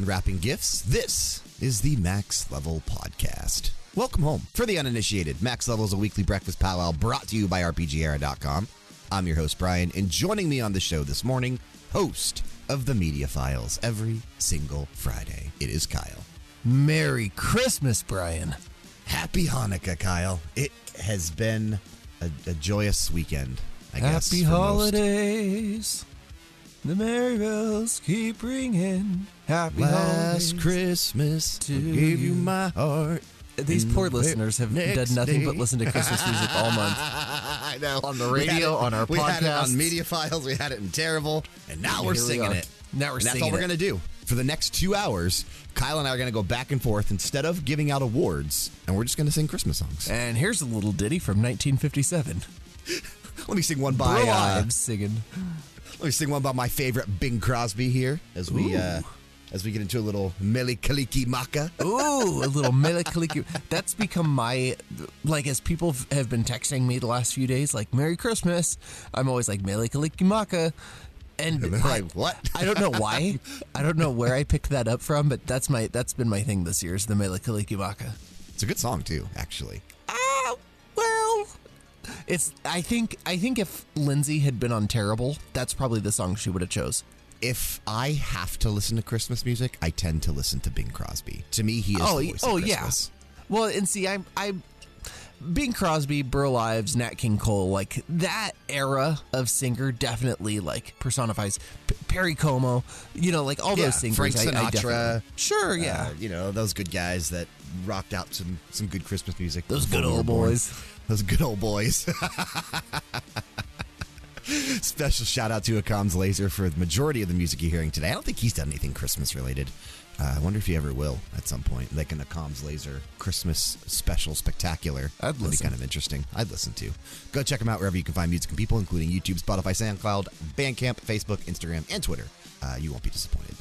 done wrapping gifts, this is the Max Level Podcast. Welcome home. For the uninitiated, Max Level is a weekly breakfast powwow brought to you by RPGera.com. I'm your host, Bryan, and joining me on the show this morning, host of the Media Files every single Friday, it is Kyle. Merry Christmas, Bryan. Happy Hanukkah, Kyle. It has been a, a joyous weekend, I guess. Happy holidays. most. Holidays. The merry bells keep ringing. Happy Last holidays. Christmas, I to gave you you. my heart. These poor listeners have next done nothing day- but listen to Christmas music all month. I know. On the We had radio, it- on our We had it on podcasts. Media Files. We had it in Terrible, and now we're Here we singing are. it. Now we're and that's singing all we're it. gonna do for the next two hours. Kyle and I are gonna go back and forth instead of giving out awards, and we're just gonna sing Christmas songs. And here's a little ditty from 1957. Let me sing one by. Bro Uh, Ives singing. Let me sing one by my favorite Bing Crosby here as we uh, as we get into a little Meli Kaliki Maka. Ooh, a little Melikaliki. That's become my, like, as people have been texting me the last few days, like, Merry Christmas. I'm always like, Melikaliki Maka. And And I- like, what? I don't know why. I don't know where I picked that up from, but that's my that's been my thing this year is the Melikaliki Maka. It's a good song too, actually. It's. I think. I think if Lindsay had been on Terrible, that's probably the song she would have chose. If I have to listen to Christmas music, I tend to listen to Bing Crosby. To me, he is oh, the voice oh yeah. Well, and see, I'm. I'm. Bing Crosby, Burl Ives, Nat King Cole, like that era of singer definitely like personifies P- Perry Como, you know, like all Yeah, those singers. Frank I- I Sinatra. definitely- sure, yeah. Uh, you know, those good guys that rocked out some some good Christmas music. those good old boys. Those good old boys. Special shout out to Akams Laser for the majority of the music you're hearing today. I don't think he's done anything Christmas related. Uh, I wonder if he ever will at some point, like an Akams Laser Christmas special spectacular. I'd That'd be kind of interesting. I'd listen to. Go check him out wherever you can find music and people, including YouTube, Spotify, SoundCloud, Bandcamp, Facebook, Instagram, and Twitter. Uh, you won't be disappointed.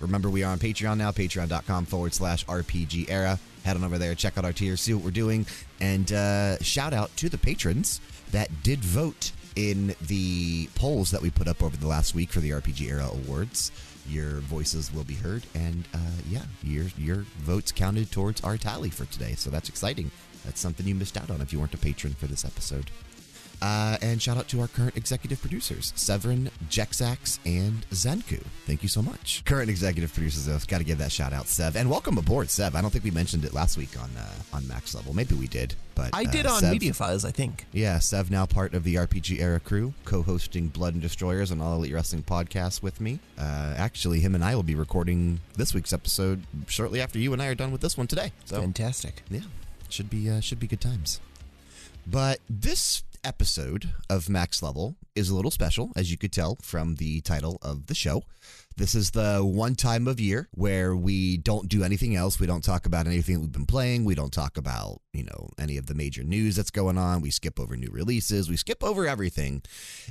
Remember, we are on Patreon now, patreon.com forward slash RPG era. Head on over there, check out our tiers, see what we're doing, and uh, shout out to the patrons that did vote in the polls that we put up over the last week for the RPG era awards. Your voices will be heard, and uh, yeah, your your votes counted towards our tally for today. So that's exciting. That's something you missed out on if you weren't a patron for this episode. Uh, and shout out to our current executive producers, Sevren, Jexak, and Xancu. Thank you so much. Current executive producers, though, got to give that shout out, Sev. And welcome aboard, Sev. I don't think we mentioned it last week on uh, on Max Level. Maybe we did, but I uh, did on Sev- Media Files, I think. Yeah, Sev now part of the RPG era crew, co-hosting Blood and Destroyers on All Elite Wrestling podcast with me. Uh, actually, him and I will be recording this week's episode shortly after you and I are done with this one today. So Fantastic. yeah, should be uh, should be good times. But this episode of Max Level is a little special, as you could tell from the title of the show. This is the one time of year where we don't do anything else. We don't talk about anything we've been playing. We don't talk about, you know, any of the major news that's going on. We skip over new releases. We skip over everything.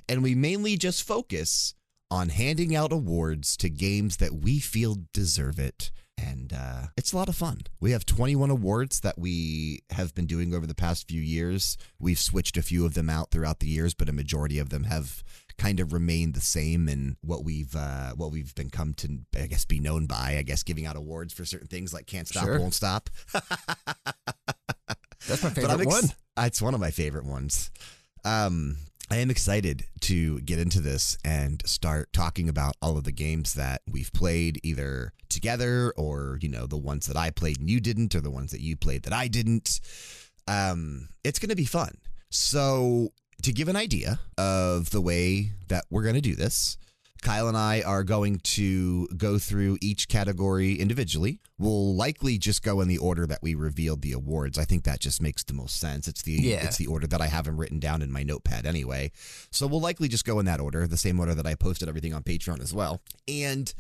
And we mainly just focus on handing out awards to games that we feel deserve it. And uh, it's a lot of fun. We have 21 awards that we have been doing over the past few years. We've switched a few of them out throughout the years, but a majority of them have kind of remained the same in what we've uh, what we've been come to I guess be known by. I guess giving out awards for certain things like can't stop, Sure. won't stop. That's my favorite ex- one. It's one of my favorite ones. Um, I am excited to get into this and start talking about all of the games that we've played either together or, you know, the ones that I played and you didn't, or the ones that you played that I didn't. Um, it's going to be fun. So, to give an idea of the way that we're going to do this, Kyle and I are going to go through each category individually. We'll likely just go in the order that we revealed the awards. I think that just makes the most sense. It's the Yeah. it's the order that I have them written down in my notepad anyway. So we'll likely just go in that order, the same order that I posted everything on Patreon as well. And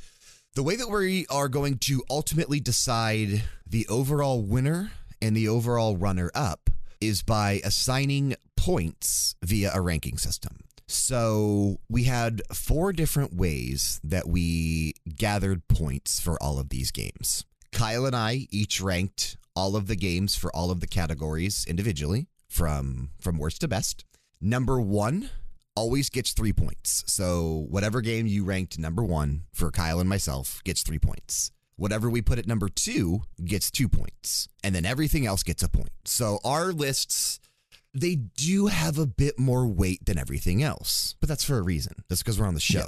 the way that we are going to ultimately decide the overall winner and the overall runner up is by assigning points via a ranking system. So we had four different ways that we gathered points for all of these games. Kyle and I each ranked all of the games for all of the categories individually from from worst to best. Number 1 always gets 3 points. So whatever game you ranked number 1 for Kyle and myself gets 3 points. Whatever we put at number two gets two points, and then everything else gets a point. So our lists, they do have a bit more weight than everything else, but that's for a reason. That's because we're on the show.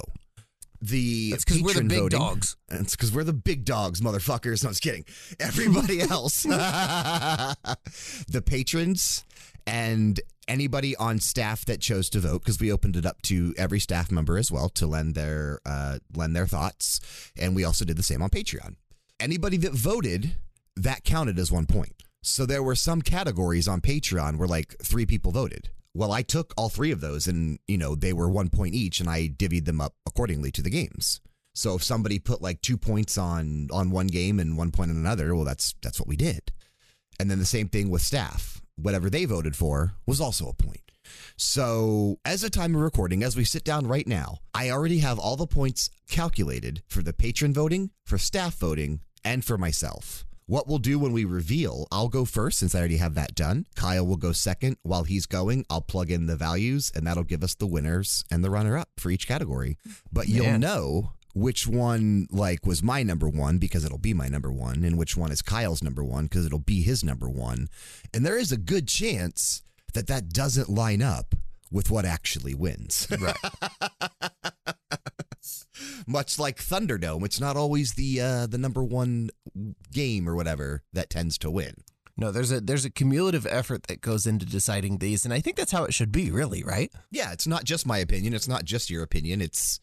The That's because we're the big voting- dogs. It's because we're the big dogs, motherfuckers. No, I'm just kidding. Everybody else, the patrons and anybody on staff that chose to vote, because we opened it up to every staff member as well to lend their uh, lend their thoughts, and we also did the same on Patreon. Anybody that voted, that counted as one point. So there were some categories on Patreon where like three people voted. Well, I took all three of those and, you know, they were one point each and I divvied them up accordingly to the games. So if somebody put like two points on on one game and one point on another, well that's that's what we did. And then the same thing with staff. Whatever they voted for was also a point. So, as a time of recording, as we sit down right now, I already have all the points calculated for the patron voting, for staff voting, and for myself. What we'll do when we reveal, I'll go first since I already have that done. Kyle will go second. While he's going, I'll plug in the values and that'll give us the winners and the runner up for each category. But you'll know which one like was my number one because it'll be my number one and which one is Kyle's number one because it'll be his number one. And there is a good chance that that doesn't line up with what actually wins. Right. Much like Thunderdome, it's not always the uh, the number one game or whatever that tends to win. No, there's a there's a cumulative effort that goes into deciding these, and I think that's how it should be, really, right? Yeah, it's not just my opinion. It's not just your opinion. It's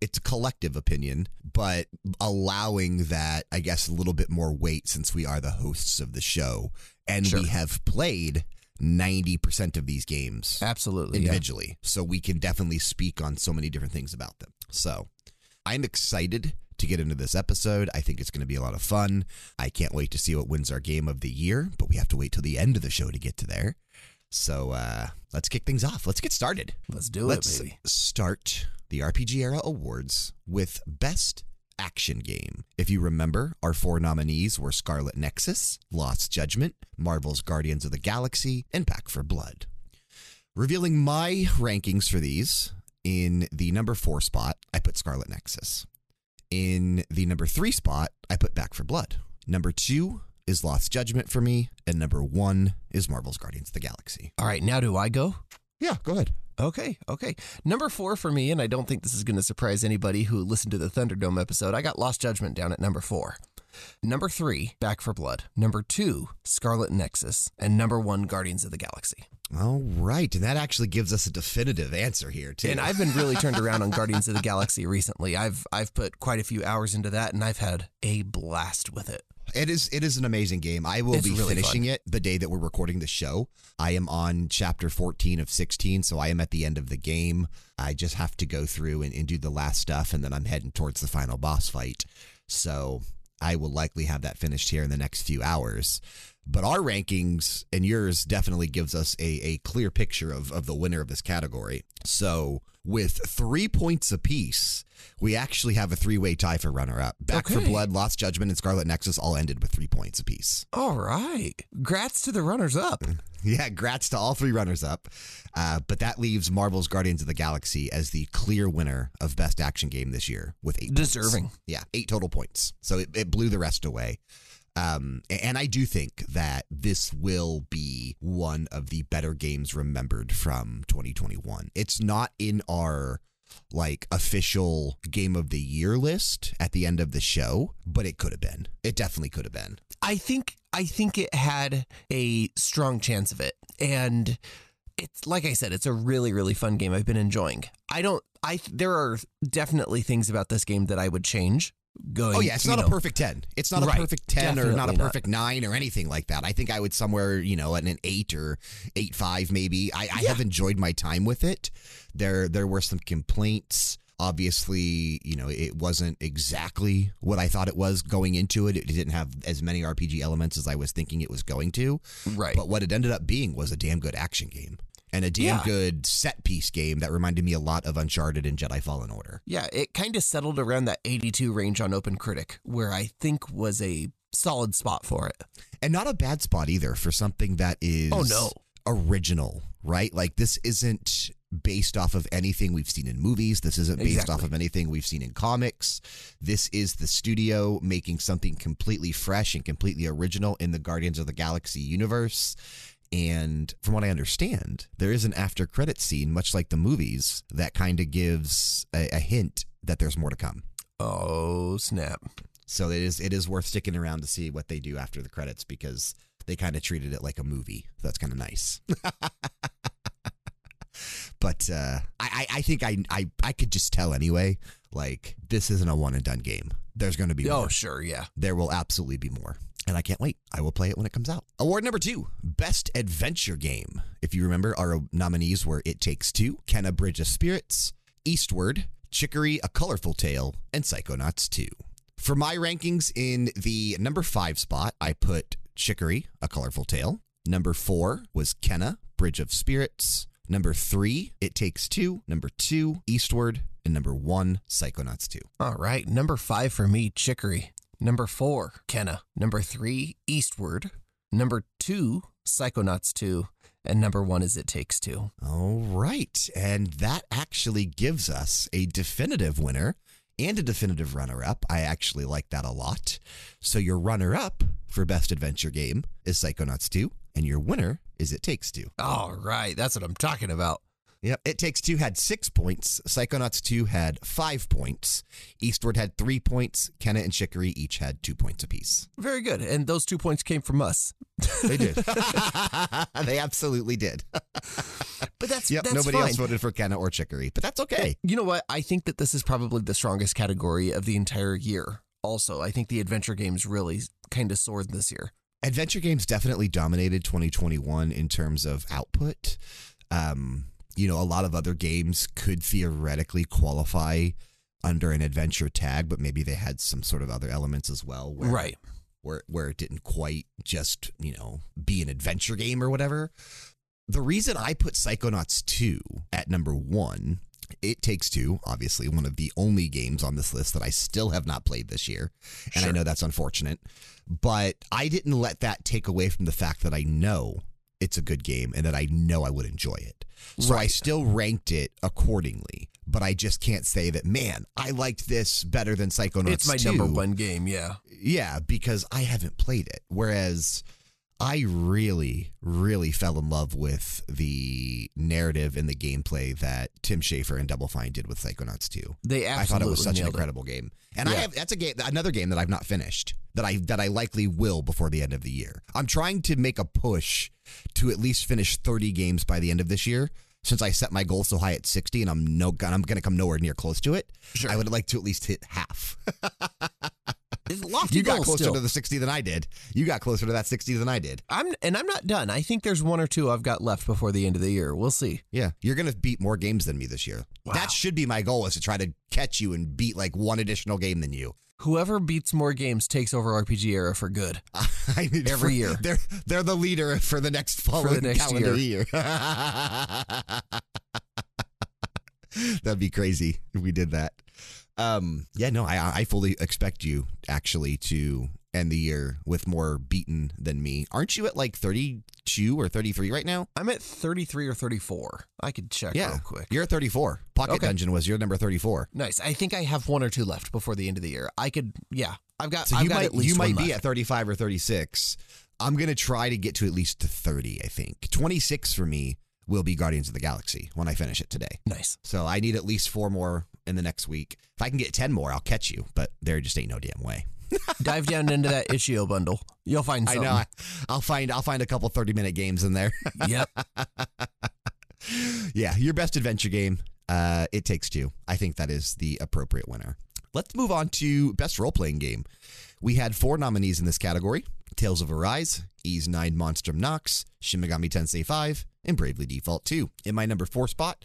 it's a collective opinion, but allowing that, I guess, a little bit more weight since we are the hosts of the show and Sure. we have played ninety percent of these games Absolutely. yeah. individually. So we can definitely speak on so many different things about them. So I'm excited to get into this episode. I think it's going to be a lot of fun. I can't wait to see what wins our game of the year, but we have to wait till the end of the show to get to there. So uh, let's kick things off. Let's get started. Let's do let's it, baby. start the RPG Era Awards with Best Action Game. If you remember, our four nominees were Scarlet Nexus, Lost Judgment, Marvel's Guardians of the Galaxy, and Back for Blood. Revealing my rankings for these, in the number four spot, I put Scarlet Nexus. In the number three spot, I put Back for Blood. Number two is Lost Judgment for me, and number one is Marvel's Guardians of the Galaxy. All right, now do I go? Yeah, go ahead. Okay, okay. Number four for me, and I don't think this is going to surprise anybody who listened to the Thunderdome episode. I got Lost Judgment down at number four. Number three, Back for Blood. Number two, Scarlet Nexus. And number one, Guardians of the Galaxy. All right, and that actually gives us a definitive answer here too. And I've been really turned around on Guardians of the Galaxy recently. I've I've put quite a few hours into that, and I've had a blast with it. it is it is an amazing game. I will It's be really finishing fun. it the day that we're recording the show. I am on chapter 14 of 16, so I am at the end of the game. I just have to go through and, and do the last stuff, and then I'm heading towards the final boss fight. So I will likely have that finished here in the next few hours. But our rankings and yours definitely gives us a, a clear picture of, of the winner of this category. So with three points apiece, we actually have a three way tie for runner up. Back for Blood, Lost Judgment, and Scarlet Nexus all ended with three points apiece. All right. Grats to the runners up. Yeah, grats to all three runners up. Uh, but that leaves Marvel's Guardians of the Galaxy as the clear winner of Best Action Game this year with eight points. Deserving. Yeah, eight total points. So it, it blew the rest away. Um, and I do think that this will be one of the better games remembered from 2021. It's not in our like official game of the year list at the end of the show, but it could have been. It definitely could have been. I think I think it had a strong chance of it. And it's like I said, it's a really really fun game. I've been enjoying. I don't I there are definitely things about this game that I would change going Oh yeah, it's not know, a perfect ten. It's not a perfect ten or not a definitely not. perfect nine or anything like that. I think I would somewhere, you know, at an eight or eight five maybe. I, I Yeah. have enjoyed my time with it. There there were some complaints. Obviously, you know, it wasn't exactly what I thought it was going into it. It didn't have as many RPG elements as I was thinking it was going to. right. But what it ended up being was a damn good action game. And a damn Yeah. good set piece game that reminded me a lot of Uncharted and Jedi Fallen Order. Yeah, it kind of settled around that 82 range on Open Critic, where I think was a solid spot for it. and not a bad spot either for something that is Oh, no. original right like this isn't based off of anything we've seen in movies. This isn't based Exactly. off of anything we've seen in comics. This is the studio making something completely fresh and completely original in the Guardians of the Galaxy universe. And from what I understand, there is an after credit scene, much like the movies, that kind of gives a, a hint that there's more to come. Oh, snap. So it is it is worth sticking around to see what they do after the credits because they kind of treated it like a movie. That's kind of nice. but uh, I, I I think I, I I could just tell anyway. Like this isn't a one and done game. There's going to be Oh, more. sure. Yeah. There will absolutely be more. And I can't wait. I will play it when it comes out. Award number two Best Adventure Game. If you remember, our nominees were It Takes Two, Kena Bridge of Spirits, Eastward, Chicory, A Colorful Tale, and Psychonauts 2. For my rankings in the number five spot, I put Chicory, A Colorful Tale. Number four was Kena, Bridge of Spirits. Number three, It Takes Two. Number two, Eastward. And number one, Psychonauts 2. All right. Number five for me, Chicory. Number four, Kena. Number three, Eastward. Number two, Psychonauts 2. And number one is It Takes Two. All right. And that actually gives us a definitive winner and a definitive runner up. I actually like that a lot. So your runner up for Best Adventure Game is Psychonauts 2, and your winner is It Takes Two. All right. That's what I'm talking about. Yep. It Takes Two had six points. Psychonauts 2 had five points. Eastward had three points. Kena and Chicory each had two points apiece. Very good. And those two points came from us. They did. they absolutely did. But that's, Yep. that's Nobody fine. else voted for Kena or Chicory, but that's okay. You know what? I think that this is probably the strongest category of the entire year. Also, I think the adventure games really kind of soared this year. adventure games definitely dominated 2021 in terms of output. Um, you know, a lot of other games could theoretically qualify under an adventure tag, but maybe they had some sort of other elements as well, where, Right. Where where it didn't quite just you know be an adventure game or whatever. The reason I put Psychonauts 2 at number one, it takes two, obviously one of the only games on this list that I still have not played this year, and I know that's unfortunate but I didn't let that take away from the fact that I know it's a good game and that I know I would enjoy it. So I still ranked it accordingly, but I just can't say that, man, I liked this better than Psychonauts It's my 2. number one game. Yeah. Yeah, because I haven't played it. Whereas I really, really fell in love with the narrative and the gameplay that Tim Schafer and Double Fine did with Psychonauts 2. They absolutely I thought it was such an nailed it. incredible game, and I have that's a game, another game that I've not finished that I that I likely will before the end of the year. I'm trying to make a push to at least finish 30 games by the end of this year. Since I set my goal so high at 60, and I'm no, I'm going to come nowhere near close to it. Sure. I would like to at least hit half. It's lofty you got closer still. to the 60 than I did. You got closer to that 60 than I did. I'm and I'm not done. I think there's one or two I've got left before the end of the year. We'll see. Yeah, you're going to beat more games than me this year. Wow. That should be my goal is to try to catch you and beat like one additional game than you. Whoever beats more games takes over RPG era for good. I mean, Every for- year. They're they're the leader for the next following next calendar year. That'd be crazy if we did that. Um, yeah, no, I I fully expect you actually to end the year with more beaten than me. Aren't you at like 32 or 33 right now? I'm at 33 or 34. I could check Yeah, real quick. You're at 34. Pocket Okay. Dungeon was your number 34. Nice. I think I have one or two left before the end of the year. I could, yeah. I've got. So I've you got might at least you might be left. at 35 or 36. I'm going to try to get to at least to 30, I think. 26 for me will be Guardians of the Galaxy when I finish it today. Nice. So I need at least four more in the next week. If I can get 10 more, I'll catch you, but there just ain't no damn way. Dive down into that Itch.io bundle. You'll find I know. I'll find I'll find a couple 30 minute games in there. yep. yeah, your best adventure game. Uh, it takes two. I think that is the appropriate winner. Let's move on to best role playing game. We had four nominees in this category: Tales of Arise, Ys Nine Monstrum Nox, Shin Megami Tensei 5, and Bravely Default 2. In my number four spot,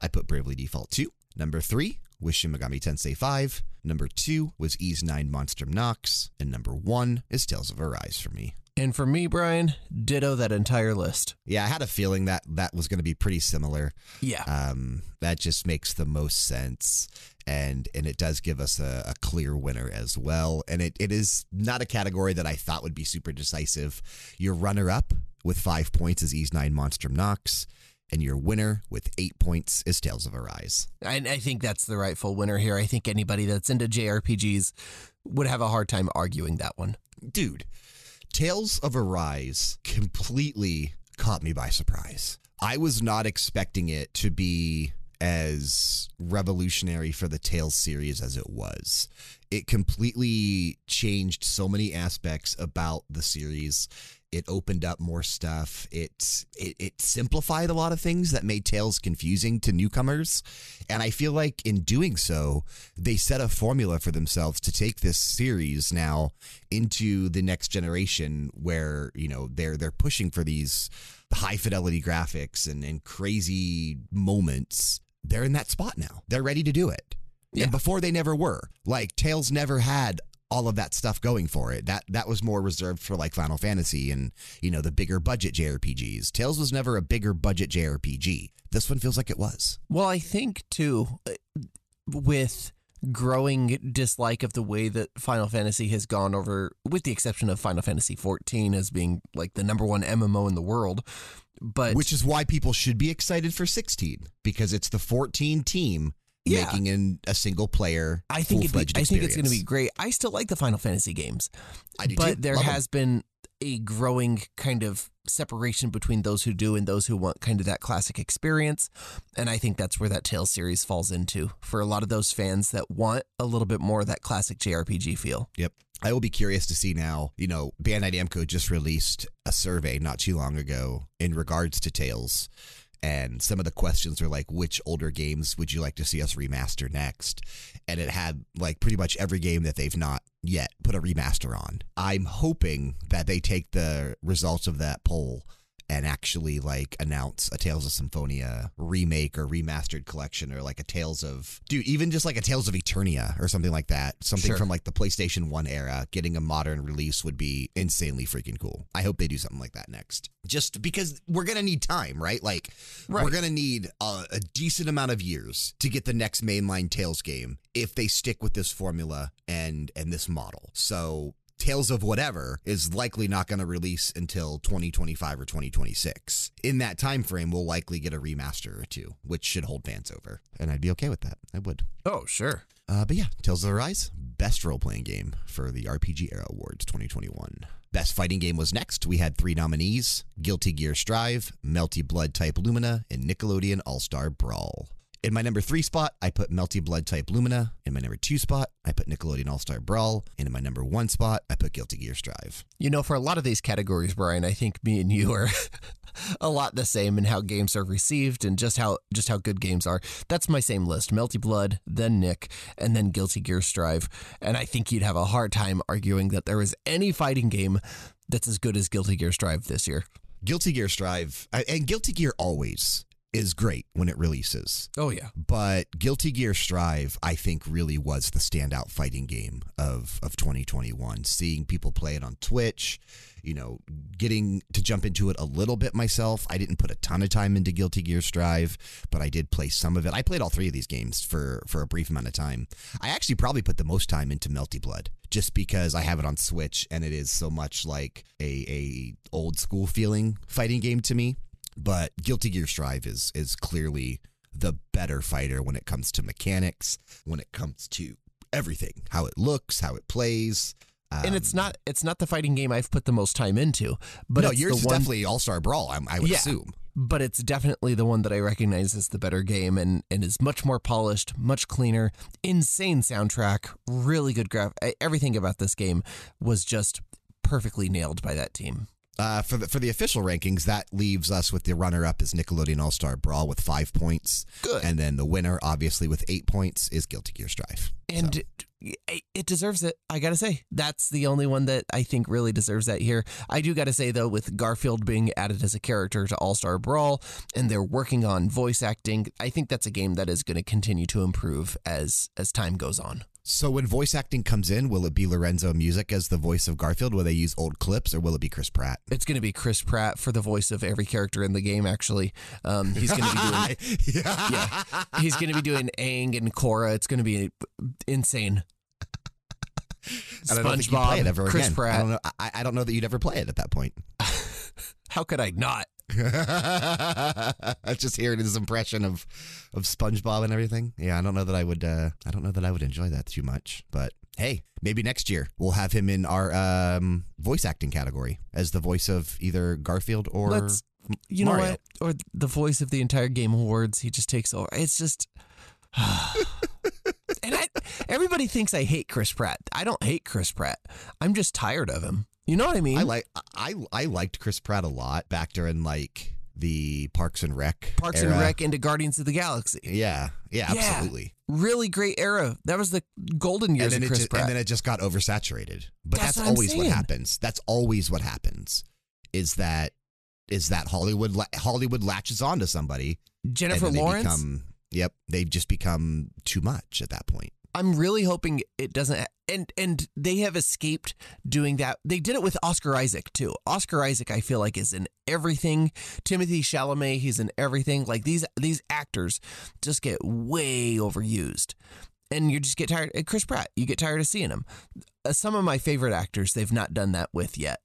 I put Bravely Default 2. Number three was Shin Megami Tensei 5. Number two was Ys 9 Monstrum Nox. And number one is Tales of Arise for me. And for me, Bryan, ditto that entire list. Yeah, I had a feeling that that was going to be pretty similar. Yeah. Um, that just makes the most sense. And and it does give us a, a clear winner as well. And it, it is not a category that I thought would be super decisive. Your runner up with five points is Ys 9 Monstrum Nox. And your winner with eight points is Tales of Arise. And I think that's the rightful winner here. I think anybody that's into JRPGs would have a hard time arguing that one. Dude, Tales of Arise completely caught me by surprise. I was not expecting it to be as revolutionary for the Tales series as it was. It completely changed so many aspects about the series. It opened up more stuff. It, it it simplified a lot of things that made Tales confusing to newcomers. And I feel like in doing so, they set a formula for themselves to take this series now into the next generation where, you know, they're they're pushing for these high fidelity graphics and, and crazy moments. They're in that spot now. They're ready to do it. Yeah. And before they never were. Like Tales never had all of that stuff going for it. That that was more reserved for like Final Fantasy and you know the bigger budget JRPGs. Tales was never a bigger budget JRPG. This one feels like it was. Well, I think too, uh, with growing dislike of the way that Final Fantasy has gone over, with the exception of Final Fantasy 14 as being like the number one MMO in the world. But Which is why people should be excited for 16 because it's the 14 team Yeah. making in a single player. I think be, I think it's going to be great. I still like the Final Fantasy games, I do but too. there Love has been a growing kind of separation between those who do and those who want kind of that classic experience. And I think that's where that Tales series falls into for a lot of those fans that want a little bit more of that classic JRPG feel. Yep. I will be curious to see now. You know, Bandai Namco just released a survey not too long ago in regards to Tales. And some of the questions are like, which older games would you like to see us remaster next? And it had like pretty much every game that they've not yet put a remaster on. I'm hoping that they take the results of that poll and actually like announce a Tales of Symphonia remake or remastered collection or like a Tales of dude, even just like a Tales of Eternia or something like that. Something Sure. from like the PlayStation 1 era, getting a modern release would be insanely freaking cool. I hope they do something like that next. Just because we're going to need time, right? Like we're going to need a, a decent amount of years to get the next mainline Tales game if they stick with this formula and and this model. So Tales of whatever is likely not going to release until 2025 or 2026. In that time frame, we'll likely get a remaster or two, which should hold fans over, and I'd be okay with that. I would. Oh, sure. Uh, but yeah, Tales of Arise, best role playing game for the RPG Era Awards 2021. Best fighting game was next. We had three nominees Guilty Gear Strive, Melty Blood Type Lumina, and Nickelodeon All Star Brawl. In my number three spot, I put Melty Blood Type Lumina. In my number two spot, I put Nickelodeon All Star Brawl. And in my number one spot, I put Guilty Gear Strive. You know, for a lot of these categories, Bryan, I think me and you are a lot the same in how games are received and just how just how good games are. That's my same list: Melty Blood, then Nick, and then Guilty Gear Strive. And I think you'd have a hard time arguing that there is any fighting game that's as good as Guilty Gear Strive this year. Guilty Gear Strive, and Guilty Gear always is great when it releases. Oh yeah, but Guilty Gear Strive, I think, really was the standout fighting game of of 2021. Seeing people play it on Twitch, you know, getting to jump into it a little bit myself. I didn't put a ton of time into Guilty Gear Strive, but I did play some of it. I played all three of these games for for a brief amount of time. I actually probably put the most time into Melty Blood. Just because I have it on Switch and it is so much like a, a old school feeling fighting game to me, but Guilty Gear Strive is is clearly the better fighter when it comes to mechanics, when it comes to everything, how it looks, how it plays. and it's um, not it's not the fighting game I've put the most time into, but no, it's yours the is one definitely All Star Brawl. I, I would Yeah. assume. but it's definitely the one that I recognize as the better game and, and is much more polished, much cleaner, insane soundtrack, really good graph. Everything about this game was just perfectly nailed by that team. Uh, for the for the official rankings, that leaves us with the runner up is Nickelodeon All Star Brawl with five points, Good. and then the winner, obviously with eight points, is Guilty Gear Strive. And So, it, it deserves it. I got to say, that's the only one that I think really deserves that here. I do got to say, though, with Garfield being added as a character to All Star Brawl and they're working on voice acting, I think that's a game that is going to continue to improve as as time goes on. So when voice acting comes in, will it be Lorenzo Music as the voice of Garfield? Will they use old clips, or will it be Chris Pratt? It's going to be Chris Pratt for the voice of every character in the game. Actually, um, he's going to be doing. yeah. Yeah, he's going to be doing Aang and Korra. It's going to be insane. And I don't think you'd play it ever Chris again. I Pratt. don't know. I, I don't know that you'd ever play it at that point. How could I not? I just hearing his impression of of SpongeBob and everything. Yeah, I don't know that I would. Uh, I don't know that I would enjoy that too much. But hey, maybe next year we'll have him in our um, voice acting category as the voice of either Garfield or Let's- You Mario. know what? Or the voice of the entire Game Awards. He just takes over. It's just. and I, everybody thinks I hate Chris Pratt. I don't hate Chris Pratt. I'm just tired of him. You know what I mean? I like. I I liked Chris Pratt a lot back during like the Parks and Rec. Parks and era. Rec into Guardians of the Galaxy. Yeah, yeah, Yeah. absolutely. Really great era. That was the golden And years then, of it Chris just, Pratt. and then it just got oversaturated. But That's that's, what always what happens. That's always what happens. Is that is that Hollywood Hollywood latches onto somebody Jennifer and Lawrence. Become, yep, they've just become too much at that point. I'm really hoping it doesn't. And and they have escaped doing that. They did it with Oscar Isaac too. Oscar Isaac, I feel like, is in everything. Timothée Chalamet, he's in everything. Like these these actors just get way overused, and you just get tired. Chris Pratt, you get tired of seeing him. Uh, some of my favorite actors, they've not done that with yet.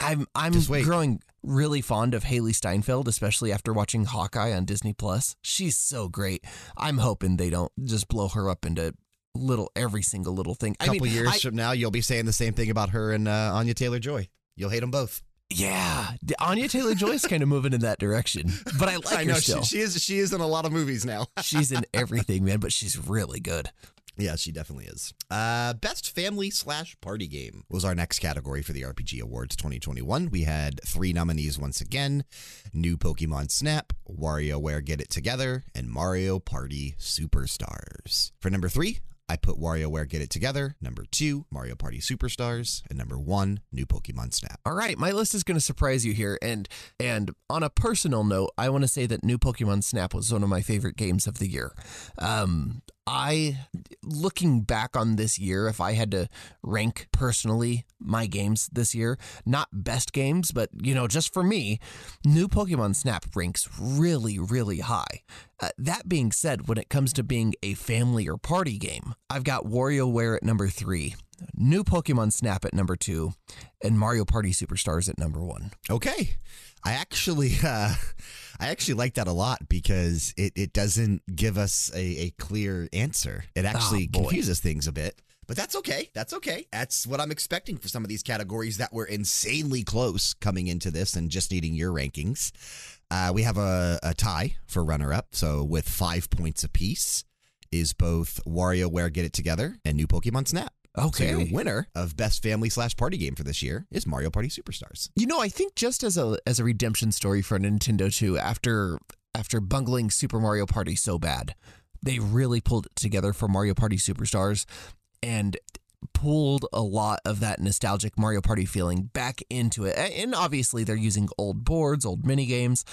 I'm I'm growing really fond of Hailee Steinfeld, especially after watching Hawkeye on Disney Plus. She's so great. I'm hoping they don't just blow her up into little every single little thing. A couple I mean, years I- from now, you'll be saying the same thing about her and uh, Anya Taylor Joy. You'll hate them both. yeah, Anya Taylor Joy's kind of moving in that direction, but I like I know her she, still. she is. She is in a lot of movies now. she's in everything, man. But she's really good. Yeah, she definitely is. Uh, best family slash party game was our next category for the RPG Awards 2021. We had three nominees once again: New Pokemon Snap, WarioWare Get It Together, and Mario Party Superstars. For number three, I put WarioWare Get It Together. Number two, Mario Party Superstars, and number one, New Pokemon Snap. All right, my list is going to surprise you here, and and on a personal note, I want to say that New Pokemon Snap was one of my favorite games of the year. Um, I, looking back on this year, if I had to rank personally my games this year, not best games, but you know, just for me, New Pokemon Snap ranks really, really high. Uh, that being said, when it comes to being a family or party game, I've got WarioWare at number three, New Pokemon Snap at number two, and Mario Party Superstars at number one. Okay. I actually uh I actually like that a lot because it, it doesn't give us a, a clear answer. It actually boy. confuses things a bit. But that's okay. That's okay. That's what I'm expecting for some of these categories that were insanely close coming into this and just needing your rankings. Uh, we have a, a tie for runner up. So with five points apiece is both WarioWare Get It Together and New Pokemon Snap. So Okay. your winner of best family slash party game for this year is Mario Party Superstars. You know, I think just as a as a redemption story for Nintendo 2 after after bungling Super Mario Party so bad, they really pulled it together for Mario Party Superstars and pulled a lot of that nostalgic Mario Party feeling back into it. And obviously they're using old boards, old mini games,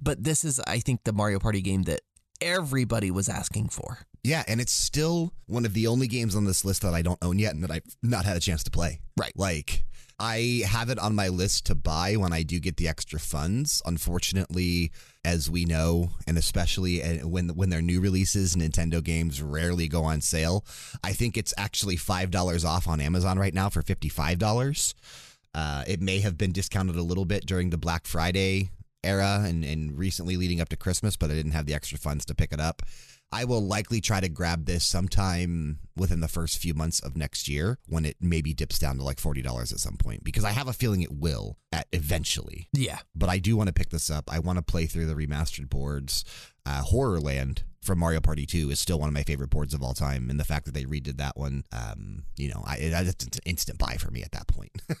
but this is I think the Mario Party game that everybody was asking for. Yeah, and it's still one of the only games on this list that I don't own yet and that I've not had a chance to play. Right. Like, I have it on my list to buy when I do get the extra funds. Unfortunately, as we know, and especially uh, when when they're new releases, Nintendo games rarely go on sale. I think it's actually five dollars off on Amazon right now for fifty five dollars. Uh, it may have been discounted a little bit during the Black Friday era and, and recently leading up to Christmas, but I didn't have the extra funds to pick it up. I will likely try to grab this sometime within the first few months of next year when it maybe dips down to like $40 at some point because I have a feeling it will at eventually. Yeah. But I do want to pick this up. I want to play through the remastered boards. Uh, Horrorland from Mario Party 2 is still one of my favorite boards of all time. And the fact that they redid that one, um, you know, I, it, it's an instant buy for me at that point.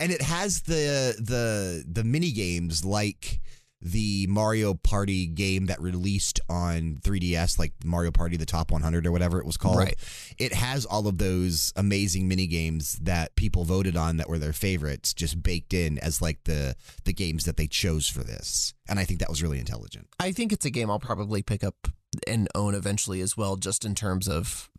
and it has the the the mini games like the Mario Party game that released on 3DS, like Mario Party the Top 100 or whatever it was called. Right. It has all of those amazing mini games that people voted on that were their favorites, just baked in as like the the games that they chose for this. And I think that was really intelligent. I think it's a game I'll probably pick up and own eventually as well, just in terms of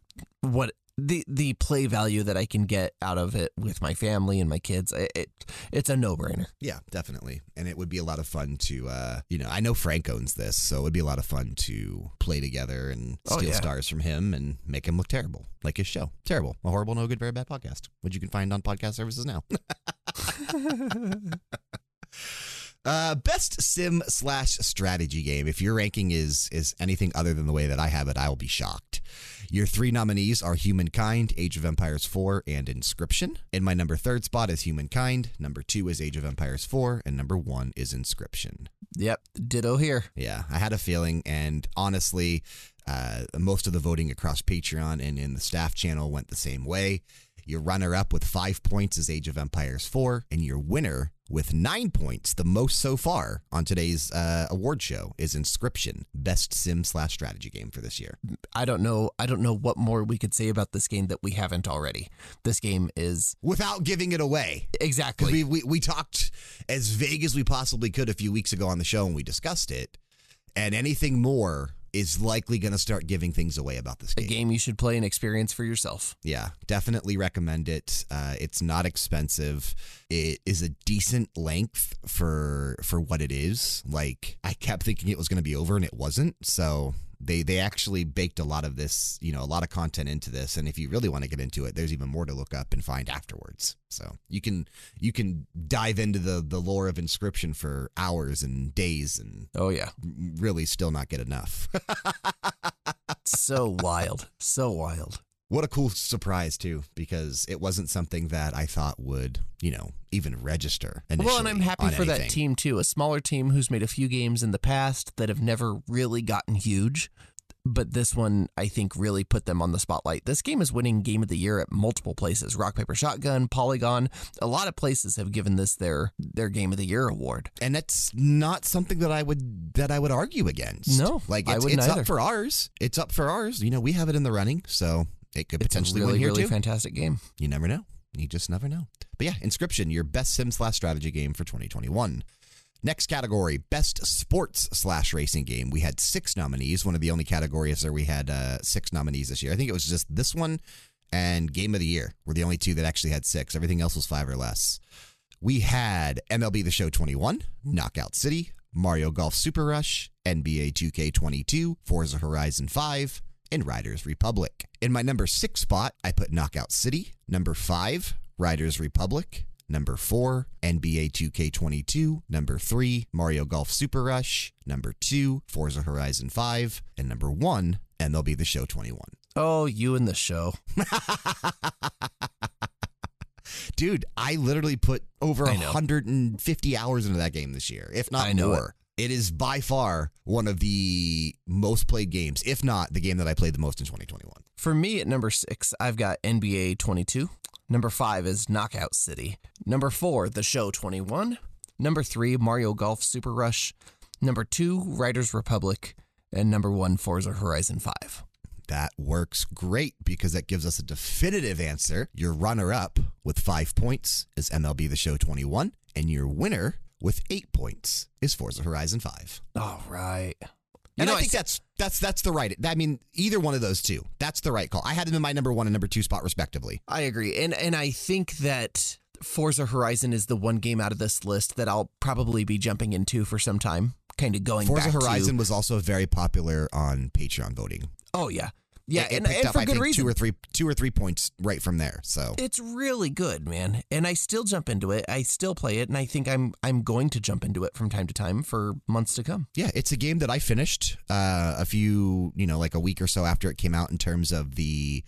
what the the play value that I can get out of it with my family and my kids. It, it it's a no brainer. Yeah, definitely. And it would be a lot of fun to, uh, you know, I know Frank owns this, so it would be a lot of fun to play together and Oh, steal yeah. stars from him and make him look terrible, like his show. Terrible. A horrible, no good, very bad podcast, which you can find on podcast services now. Uh, best sim slash strategy game. If your ranking is is anything other than the way that I have it, I will be shocked. Your three nominees are Humankind, Age of Empires 4, and Inscryption. In my number third spot is Humankind. Number two is Age of Empires 4, and number one is Inscryption. Yep, ditto here. Yeah, I had a feeling, and honestly, uh, most of the voting across Patreon and in the staff channel went the same way. Your runner up with five points is Age of Empires 4, and your winner with nine points, the most so far on today's uh, award show, is Inscryption, best sim slash strategy game for this year. I don't know. I don't know what more we could say about this game that we haven't already. This game is Without giving it away. exactly. We, we, we talked as vague as we possibly could a few weeks ago on the show and we discussed it. And anything more is likely going to start giving things away about this a game. game you should play and experience for yourself. Yeah, definitely recommend it. Uh, it's not expensive. It is a decent length for for what it is. Like I kept thinking it was going to be over and it wasn't. So they they actually baked a lot of this, you know, a lot of content into this. And if you really want to get into it, there's even more to look up and find afterwards. So you can you can dive into the the lore of Inscryption for hours and days and Oh yeah, really still not get enough. so wild, so wild. What a cool surprise too, because it wasn't something that I thought would, you know, even register. Well, and I'm happy for that team too. A smaller team who's made a few games in the past that have never really gotten huge. But this one, I think, really put them on the spotlight. This game is winning Game of the Year at multiple places. Rock Paper Shotgun, Polygon, a lot of places have given this their their Game of the Year award. and that's not something that I would that I would argue against. No, like I it's, wouldn't it's either. up for ours. It's up for ours. You know, we have it in the running, so it could It's a potentially really, win here really too. fantastic game. You never know. You just never know. But yeah, Inscryption, your best sim slash strategy game for 2021. Next category, best sports slash racing game. We had six nominees. One of the only categories where we had uh, six nominees this year. I think it was just this one and Game of the Year were the only two that actually had six. Everything else was five or less. We had MLB The Show 21, Knockout City, Mario Golf Super Rush, NBA 2K22, Forza Horizon 5, and Riders Republic. In my number six spot, I put Knockout City. Number five, Riders Republic. Number four, NBA 2K22. Number three, Mario Golf Super Rush. Number two, Forza Horizon 5. And number one, MLB The Show 21. Oh, you and the show. Dude, I literally put over I 150 hours into that game this year, if not more. It is by far one of the most played games, if not the game that I played the most in 2021. For me at number six, I've got NBA 22. Number five is Knockout City. Number four, The Show 21. Number three, Mario Golf Super Rush. Number two, Riders Republic. And number one, Forza Horizon 5. That works great because that gives us a definitive answer. Your runner up with five points is MLB The Show 21, and your winner with eight points is Forza Horizon 5. All right. and know, I think I- that's that's that's the right. I mean, either one of those two, that's the right call. I had them in my number one and number two spot respectively. I agree. And and I think that Forza Horizon is the one game out of this list that I'll probably be jumping into for some time. Kind of going Forza back to- Horizon was also very popular on Patreon voting. oh yeah. Yeah, it, it and, picked and up for I good think reason. two or three two or three points right from there. So It's really good, man. And I still jump into it. I still play it and I think I'm I'm going to jump into it from time to time for months to come. yeah, it's a game that I finished uh, a few, you know, like a week or so after it came out in terms of the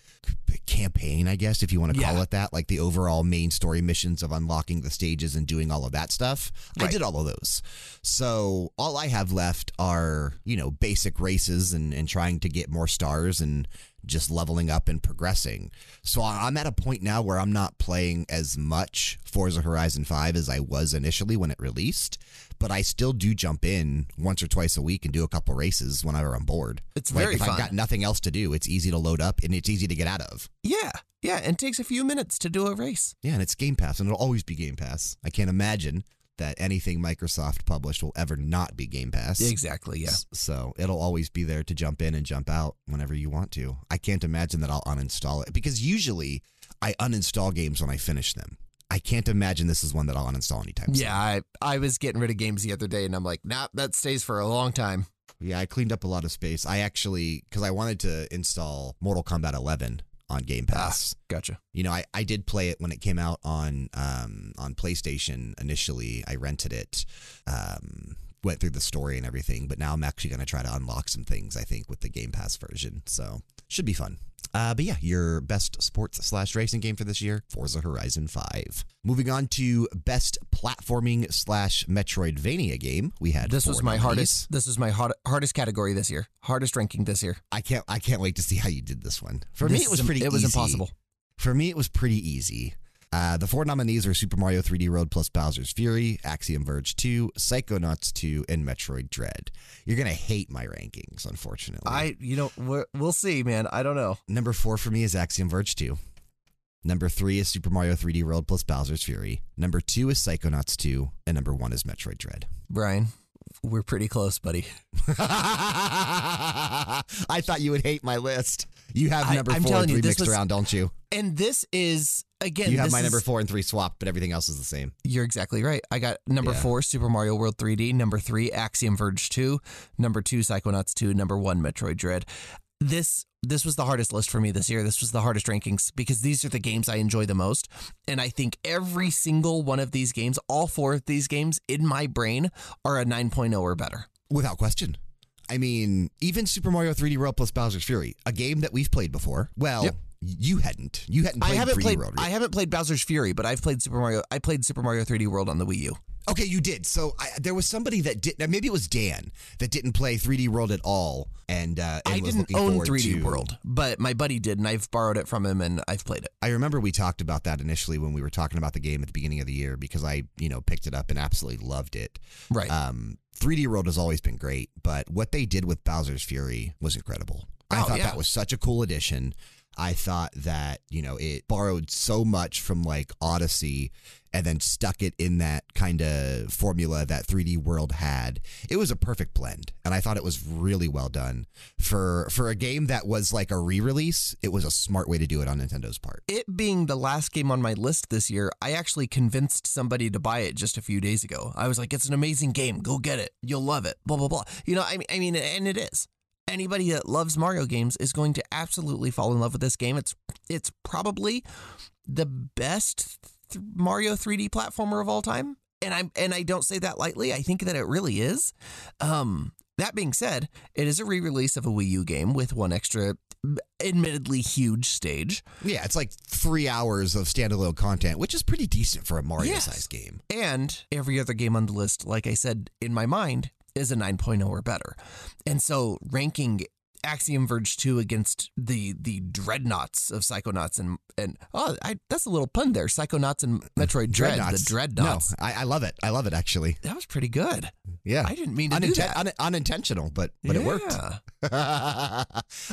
campaign, I guess, if you want to call Yeah. it that, like the overall main story missions of unlocking the stages and doing all of that stuff. I did all of those. So all I have left are, you know, basic races and, and trying to get more stars and just leveling up and progressing. So I'm at a point now where I'm not playing as much Forza Horizon 5 as I was initially when it released, but I still do jump in once or twice a week and do a couple races whenever I'm bored. It's Like very if fun. I've got nothing else to do, it's easy to load up and it's easy to get out of. Yeah. Yeah, and it takes a few minutes to do a race. Yeah, and it's Game Pass, and it'll always be Game Pass. I can't imagine that anything Microsoft published will ever not be Game Pass. Exactly, yeah. So it'll always be there to jump in and jump out whenever you want to. I can't imagine that I'll uninstall it because usually I uninstall games when I finish them. I can't imagine this is one that I'll uninstall anytime soon. Yeah, I I was getting rid of games the other day and I'm like, nah, that stays for a long time. Yeah, I cleaned up a lot of space. I actually, because I wanted to install Mortal Kombat 11 on Game Pass. Gotcha. You know, I, I did play it when it came out on um, on PlayStation initially. I rented it, um, went through the story and everything, but now I'm actually going to try to unlock some things, I think, with the Game Pass version. So, should be fun. Uh, but yeah, your best sports slash racing game for this year, Forza Horizon 5. Moving on to best platforming slash Metroidvania game, we had This was my nominees. hardest. This was my hard, hardest category this year. Hardest ranking this year. I can't I can't wait to see how you did this one. For me, it was is- pretty. It was easy. impossible. For me, it was pretty easy. Uh, the four nominees are Super Mario 3D World plus Bowser's Fury, Axiom Verge 2, Psychonauts 2, and Metroid Dread. You're gonna hate my rankings, unfortunately. I, you know, we're, we'll see, man. I don't know. Number four for me is Axiom Verge 2. Number three is Super Mario 3D World plus Bowser's Fury. Number two is Psychonauts 2, and number one is Metroid Dread. Bryan, we're pretty close, buddy. I thought you would hate my list. You have number I'm four and three this mixed was- around, don't you? And this is again. You have my is- number four and three swapped, but everything else is the same. You're exactly right. I got number Yeah. four, Super Mario World 3D. Number three, Axiom Verge 2. Number two, Psychonauts 2. Number one, Metroid Dread. This this was the hardest list for me this year. This was the hardest rankings because these are the games I enjoy the most. And I think every single one of these games, all four of these games in my brain are a 9.0 or better. Without question. I mean, even Super Mario 3D World plus Bowser's Fury, a game that we've played before. Well, Yep. you hadn't. You hadn't I played haven't 3D played World. I haven't played Bowser's Fury, but I've played Super Mario I played Super Mario 3D World on the Wii U. Okay, you did. So I, there was somebody that did. now, Maybe it was Dan that didn't play 3D World at all, and, uh, and I was didn't own 3D to- World, but my buddy did and I've borrowed it from him and I've played it. I remember we talked about that initially when we were talking about the game at the beginning of the year because I, you know, picked it up and absolutely loved it. Right. Um, 3D World has always been great, but what they did with Bowser's Fury was incredible. I Oh, thought yeah. that was such a cool addition. I thought that, you know, it borrowed so much from like Odyssey and then stuck it in that kind of formula that 3D World had. It was a perfect blend, and I thought it was really well done. For for a game that was like a re-release, it was a smart way to do it on Nintendo's part. it being the last game on my list this year, I actually convinced somebody to buy it just a few days ago. I was like, "It's an amazing game. Go get it. You'll love it." Blah blah blah. You know, I mean, I mean, and it is. Anybody that loves Mario games is going to absolutely fall in love with this game. It's it's probably the best th- Mario 3D platformer of all time, and I'm and I don't say that lightly. I think that it really is. Um, that being said, it is a re-release of a Wii U game with one extra, admittedly huge stage. Yeah, it's like three hours of standalone content, which is pretty decent for a Mario Yes. game. And every other game on the list, like I said, in my mind, is a 9.0 or better. And so ranking Axiom Verge 2 against the the dreadnoughts of Psychonauts and and oh I, that's a little pun there. Psychonauts and Metroid Dread, the dreadnoughts. No, I, I love it. I love it actually. That was pretty good. Yeah. I didn't mean to do that. un- unintentional, but but it worked.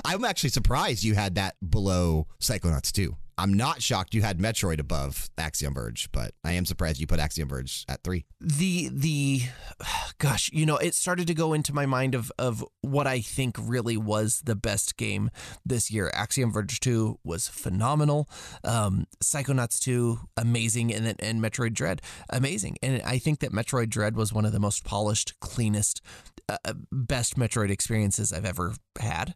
I'm actually surprised you had that below Psychonauts 2. I'm not shocked you had Metroid above Axiom Verge, but I am surprised you put Axiom Verge at three. the the gosh you know it started to go into my mind of of what i think really was the best game this year. Axiom verge 2 was phenomenal. Um psychonauts 2 amazing and and metroid dread amazing. And i think that metroid dread was one of the most polished cleanest uh, uh, best metroid experiences i've ever had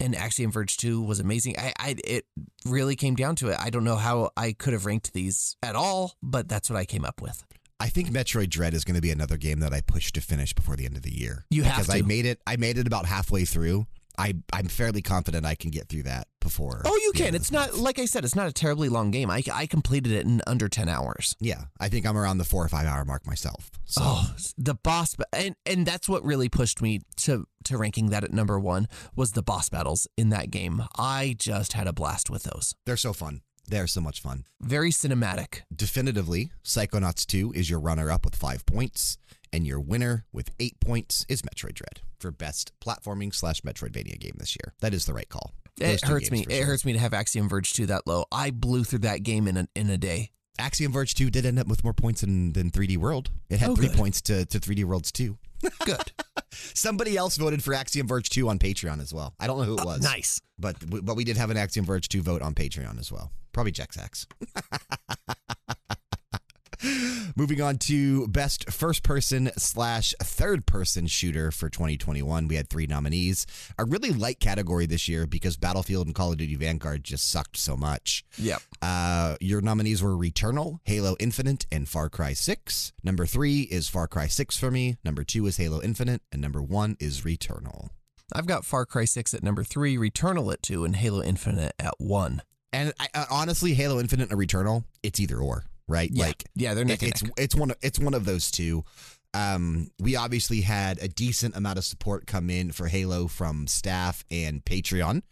and Axiom Verge 2 was amazing. I, I it really came down to it. I don't know how I could have ranked these at all, but that's what I came up with. I think Metroid Dread is going to be another game that I push to finish before the end of the year. You have because I made it. I made it about halfway through. I I'm fairly confident I can get through that before. Oh, you can. It's not month. like I said. It's not a terribly long game. I, I completed it in under ten hours. Yeah, I think I'm around the four or five hour mark myself. So Oh, the boss, and and that's what really pushed me to to ranking that at number one was the boss battles in that game. I just had a blast with those. they're so fun. They're so much fun. Very cinematic. Definitively, Psychonauts 2 is your runner up with five points, and your winner with eight points is Metroid Dread for best platforming slash Metroidvania game this year. That is the right call. Those It hurts me. for It sure. hurts me to have Axiom Verge two that low. I blew through that game in a, in a day. Axiom Verge 2 did end up with more points than, than 3D World. It had Oh, three good. points to, to 3D World's 2. Good. Somebody else voted for Axiom Verge 2 on Patreon as well. I don't know who it uh, was. nice. But but we did have an Axiom Verge 2 vote on Patreon as well. Probably Jexak's. Moving on to best first person slash third person shooter for 2021, we had three nominees. A really light category this year because Battlefield and Call of Duty Vanguard just sucked so much. Yep. Uh, your nominees were Returnal, Halo Infinite, and Far Cry 6. Number three is Far Cry 6 for me. Number two is Halo Infinite, and number one is Returnal. I've got Far Cry 6 at number three, Returnal at two, and Halo Infinite at one. And I, uh, honestly, Halo Infinite and Returnal, it's either or, right? Yeah. Like yeah, they're neck it's neck. it's one of it's one of those two. Um, we obviously had a decent amount of support come in for Halo from staff and Patreon.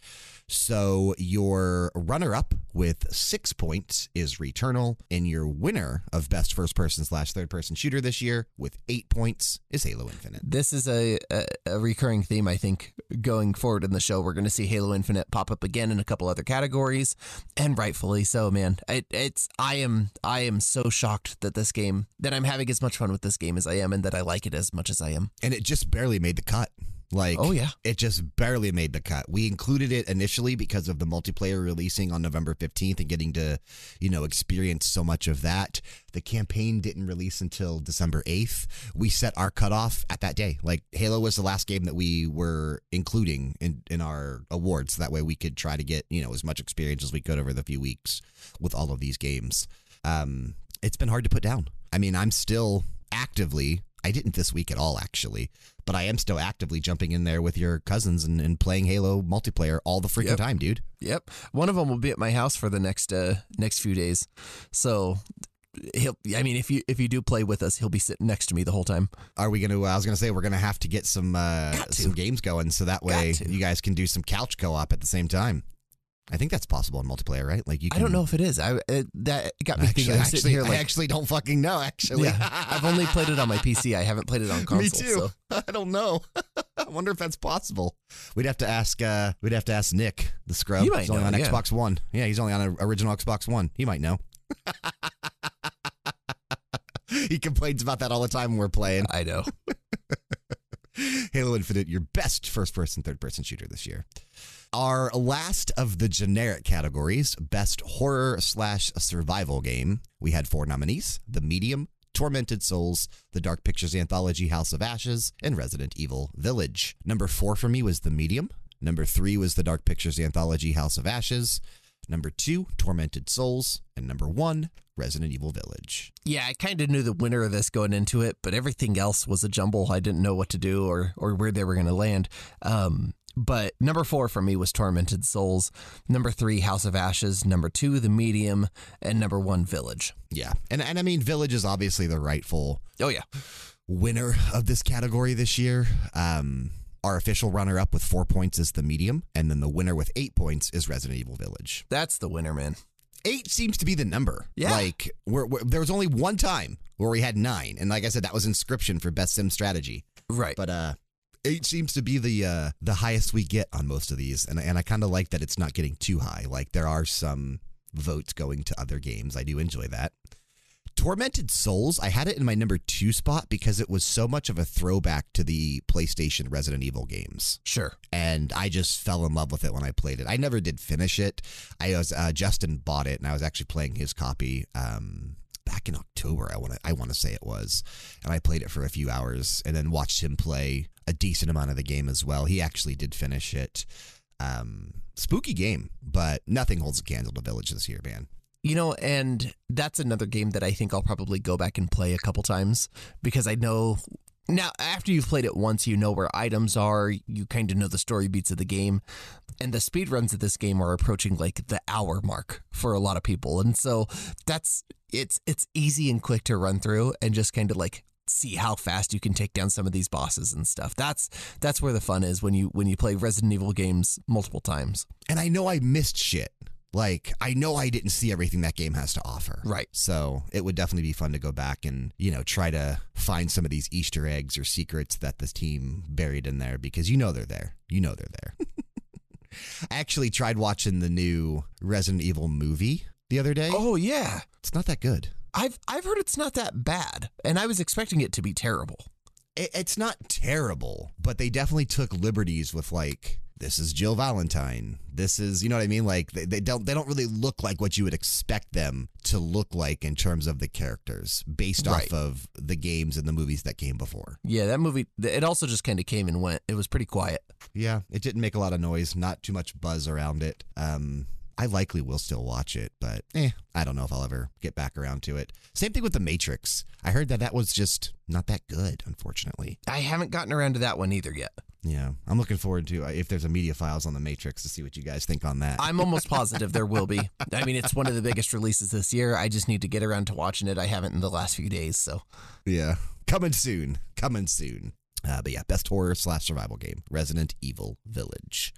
So your runner-up with six points is Returnal, and your winner of best first-person slash third-person shooter this year with eight points is Halo Infinite. This is a, a, a recurring theme, I think, going forward in the show. We're going to see Halo Infinite pop up again in a couple other categories, and rightfully so, man. It, it's I am I am so shocked that this game that I'm having as much fun with this game as I am, and that I like it as much as I am. and it just barely made the cut. Like, Oh, yeah. it just barely made the cut. We included it initially because of the multiplayer releasing on November 15th and getting to, you know, experience so much of that. The campaign didn't release until December 8th. We set our cutoff at that day. Like, Halo was the last game that we were including in, in our awards. So that way we could try to get, you know, as much experience as we could over the few weeks with all of these games. Um, it's been hard to put down. I mean, I'm still actively, I didn't this week at all, actually, but I am still actively jumping in there with your cousins and, and playing Halo multiplayer all the freaking Yep. time, dude. Yep, one of them will be at my house for the next uh, next few days, so. He'll. I mean, if you if you do play with us, he'll be sitting next to me the whole time. Are we gonna? I was gonna say we're gonna have to get some uh, to. some games going, so that way you guys can do some couch co-op at the same time. I think that's possible in multiplayer, right? Like you. Can, I don't know if it is. I it, that got me Actually, thinking. Actually, here I actually don't fucking know. Actually, yeah, I've only played it on my PC. I haven't played it on console. Me too. So. I don't know. I wonder if that's possible. We'd have to ask. Uh, we'd have to ask Nick, the scrub. He might he's only know, on yeah. Xbox One. Yeah, he's only on an original Xbox One. He might know. he complains about that all the time when we're playing. I know. Halo Infinite, your best first person, third person shooter this year. Our last of the generic categories, best horror slash survival game. We had four nominees The Medium, Tormented Souls, The Dark Pictures Anthology House of Ashes, and Resident Evil Village. Number four for me was The Medium. Number three was The Dark Pictures Anthology House of Ashes. Number two, Tormented Souls. And number one, Resident Evil Village. Yeah, I kind of knew the winner of this going into it, but everything else was a jumble. I didn't know what to do or or where they were going to land. Um, but number four for me was Tormented Souls. Number three, House of Ashes. Number two, The Medium, and number one, Village. Yeah. And, and I mean, Village is obviously the rightful Oh yeah, winner of this category this year. Um, our official runner up with four points is the medium, and then the winner with eight points is Resident Evil Village. that's the winner, man. Eight seems to be the number. Yeah. Like we're, we're- there was only one time where we had nine, and like I said, that was Inscryption for best sim strategy. Right. But uh, eight seems to be the uh, the highest we get on most of these, and and I kind of like that it's not getting too high. Like there are some votes going to other games. I do enjoy that. Tormented Souls, I had it in my number two spot because it was so much of a throwback to the PlayStation Resident Evil games. sure. And I just fell in love with it when I played it. I never did finish it. I was uh, Justin bought it, and I was actually playing his copy um, back in October. I want to I want to say it was, and I played it for a few hours, and then watched him play a decent amount of the game as well. He actually did finish it. Um, spooky game, but nothing holds a candle to Village this year, man. You know, and that's another game that I think I'll probably go back and play a couple times because I know now after you've played it once, you know where items are, you kind of know the story beats of the game. And the speed runs of this game are approaching like the hour mark for a lot of people. And so that's it's it's easy and quick to run through and just kind of like see how fast you can take down some of these bosses and stuff. That's that's where the fun is when you when you play Resident Evil games multiple times. And I know I missed shit. Like I know I didn't see everything that game has to offer. Right. So it would definitely be fun to go back and, you know, try to find some of these Easter eggs or secrets that the team buried in there because you know they're there. You know they're there. I actually tried watching the new Resident Evil movie the other day. Oh yeah. It's not that good. I've I've heard it's not that bad, and I was expecting it to be terrible. It, it's not terrible, but they definitely took liberties with like this is Jill Valentine. This is, you know what I mean? Like they, they don't they don't really look like what you would expect them to look like in terms of the characters based Right. off of the games and the movies that came before. Yeah, that movie. It also just kind of came and went. It was pretty quiet. Yeah, it didn't make a lot of noise, not too much buzz around it. Um I likely will still watch it, but eh, I don't know if I'll ever get back around to it. Same thing with The Matrix. I heard that that was just not that good, unfortunately. I haven't gotten around to that one either yet. Yeah, I'm looking forward to uh, if there's a media files on The Matrix to see what you guys think on that. I'm almost positive there will be. I mean, it's one of the biggest releases this year. I just need to get around to watching it. I haven't in the last few days, so Yeah. Coming soon. Coming soon. Uh, but yeah, best horror slash survival game Resident Evil Village.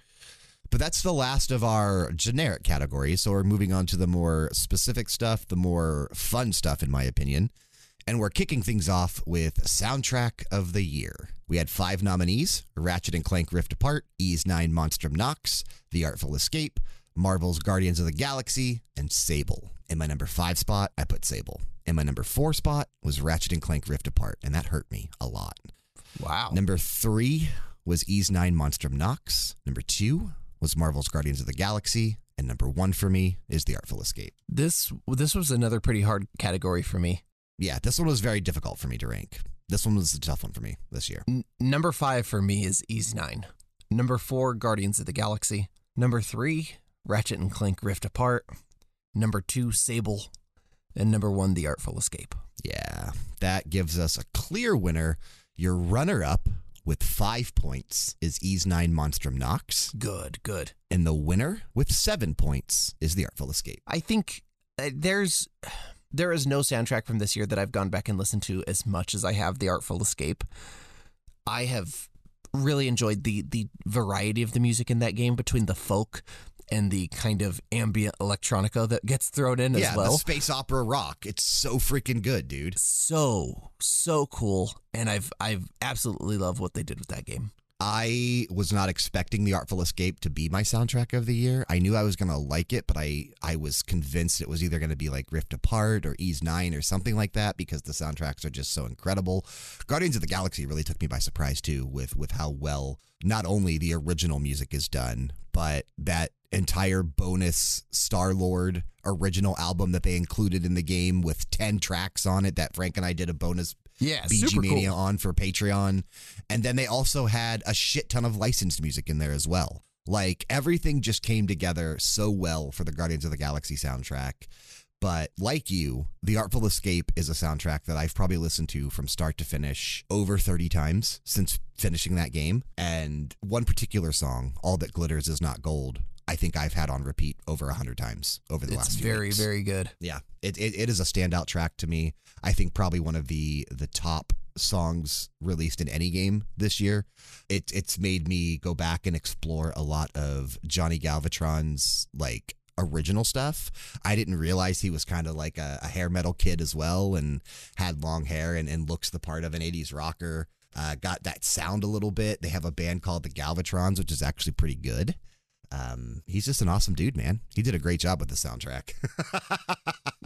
But that's the last of our generic categories. So we're moving on to the more specific stuff, the more fun stuff, in my opinion. And we're kicking things off with Soundtrack of the Year. We had five nominees Ratchet and Clank Rift Apart, Ys 9 Monstrum Nox, The Artful Escape, Marvel's Guardians of the Galaxy, and Sable. In my number five spot, I put Sable. In my number four spot was Ratchet and Clank Rift Apart, and that hurt me a lot. wow. Number three was Ys 9 Monstrum Nox. Number two was Marvel's Guardians of the Galaxy. And number one for me is The Artful Escape. This this was another pretty hard category for me. Yeah, this one was very difficult for me to rank. This one was a tough one for me this year. N- number five for me is Ys Nine. Number four, Guardians of the Galaxy. Number three, Ratchet and Clank Rift Apart. Number two, Sable. And number one, The Artful Escape. Yeah, that gives us a clear winner. Your runner up with five points is Ys 9 Monstrum Nox. Good, good. And the winner with seven points is The Artful Escape. I think uh, there's there is no soundtrack from this year that I've gone back and listened to as much as I have The Artful Escape. I have really enjoyed the the variety of the music in that game between the folk and the kind of ambient electronica that gets thrown in yeah, as well. the space opera rock. It's so freaking good, dude. so so cool and I've I've absolutely loved what they did with that game. I was not expecting The Artful Escape to be my soundtrack of the year. I knew I was going to like it, but I, I was convinced it was either going to be like Rift Apart or Ys 9 or something like that because the soundtracks are just so incredible. Guardians of the Galaxy really took me by surprise too with, with how well not only the original music is done, but that entire bonus Star Lord original album that they included in the game with 10 tracks on it that Frank and I did a bonus Yeah, BG super Mania cool. on for Patreon. And then they also had a shit ton of licensed music in there as well. Like everything just came together so well for the Guardians of the Galaxy soundtrack. But like you, The Artful Escape is a soundtrack that I've probably listened to from start to finish over 30 times since finishing that game. And one particular song, All That Glitters Is Not Gold, I think I've had on repeat over a 100 times over the It's last few very weeks. very good. Yeah, it, it it is a standout track to me. I think probably one of the the top songs released in any game this year. It it's made me go back and explore a lot of Johnny Galvatron's like original stuff. I didn't realize he was kind of like a, a hair metal kid as well and had long hair and, and looks the part of an 80s rocker. Uh, got that sound a little bit. They have a band called the Galvatrons, which is actually pretty good. Um, he's just an awesome dude, man. He did a great job with the soundtrack.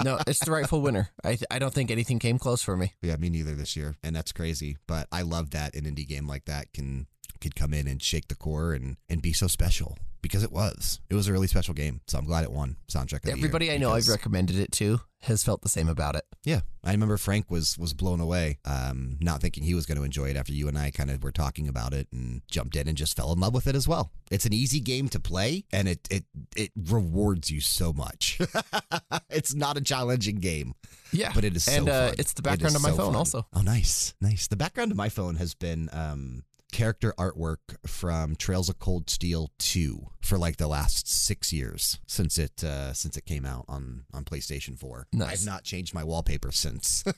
No, it's the rightful winner. I th- I don't think anything came close for me. Yeah, me neither this year, and that's crazy. But I love that an indie game like that can could come in and shake the core and and be so special because it was. It was a really special game, so I'm glad it won soundtrack. Of the year Everybody I know I've recommended it to has felt the same about it. Yeah, I remember Frank was was blown away, um, not thinking he was going to enjoy it after you and I kind of were talking about it and jumped in and just fell in love with it as well. It's an easy game to play, and it it it rewards you so much. it's not a challenging game. Yeah, But it is so and uh, fun. it's the background is of my so phone fun. also. Oh, nice, nice. The background of my phone has been um, character artwork from Trails of Cold Steel 2 for like the last six years since it uh, since it came out on on PlayStation 4. Nice. I've not changed my wallpaper since.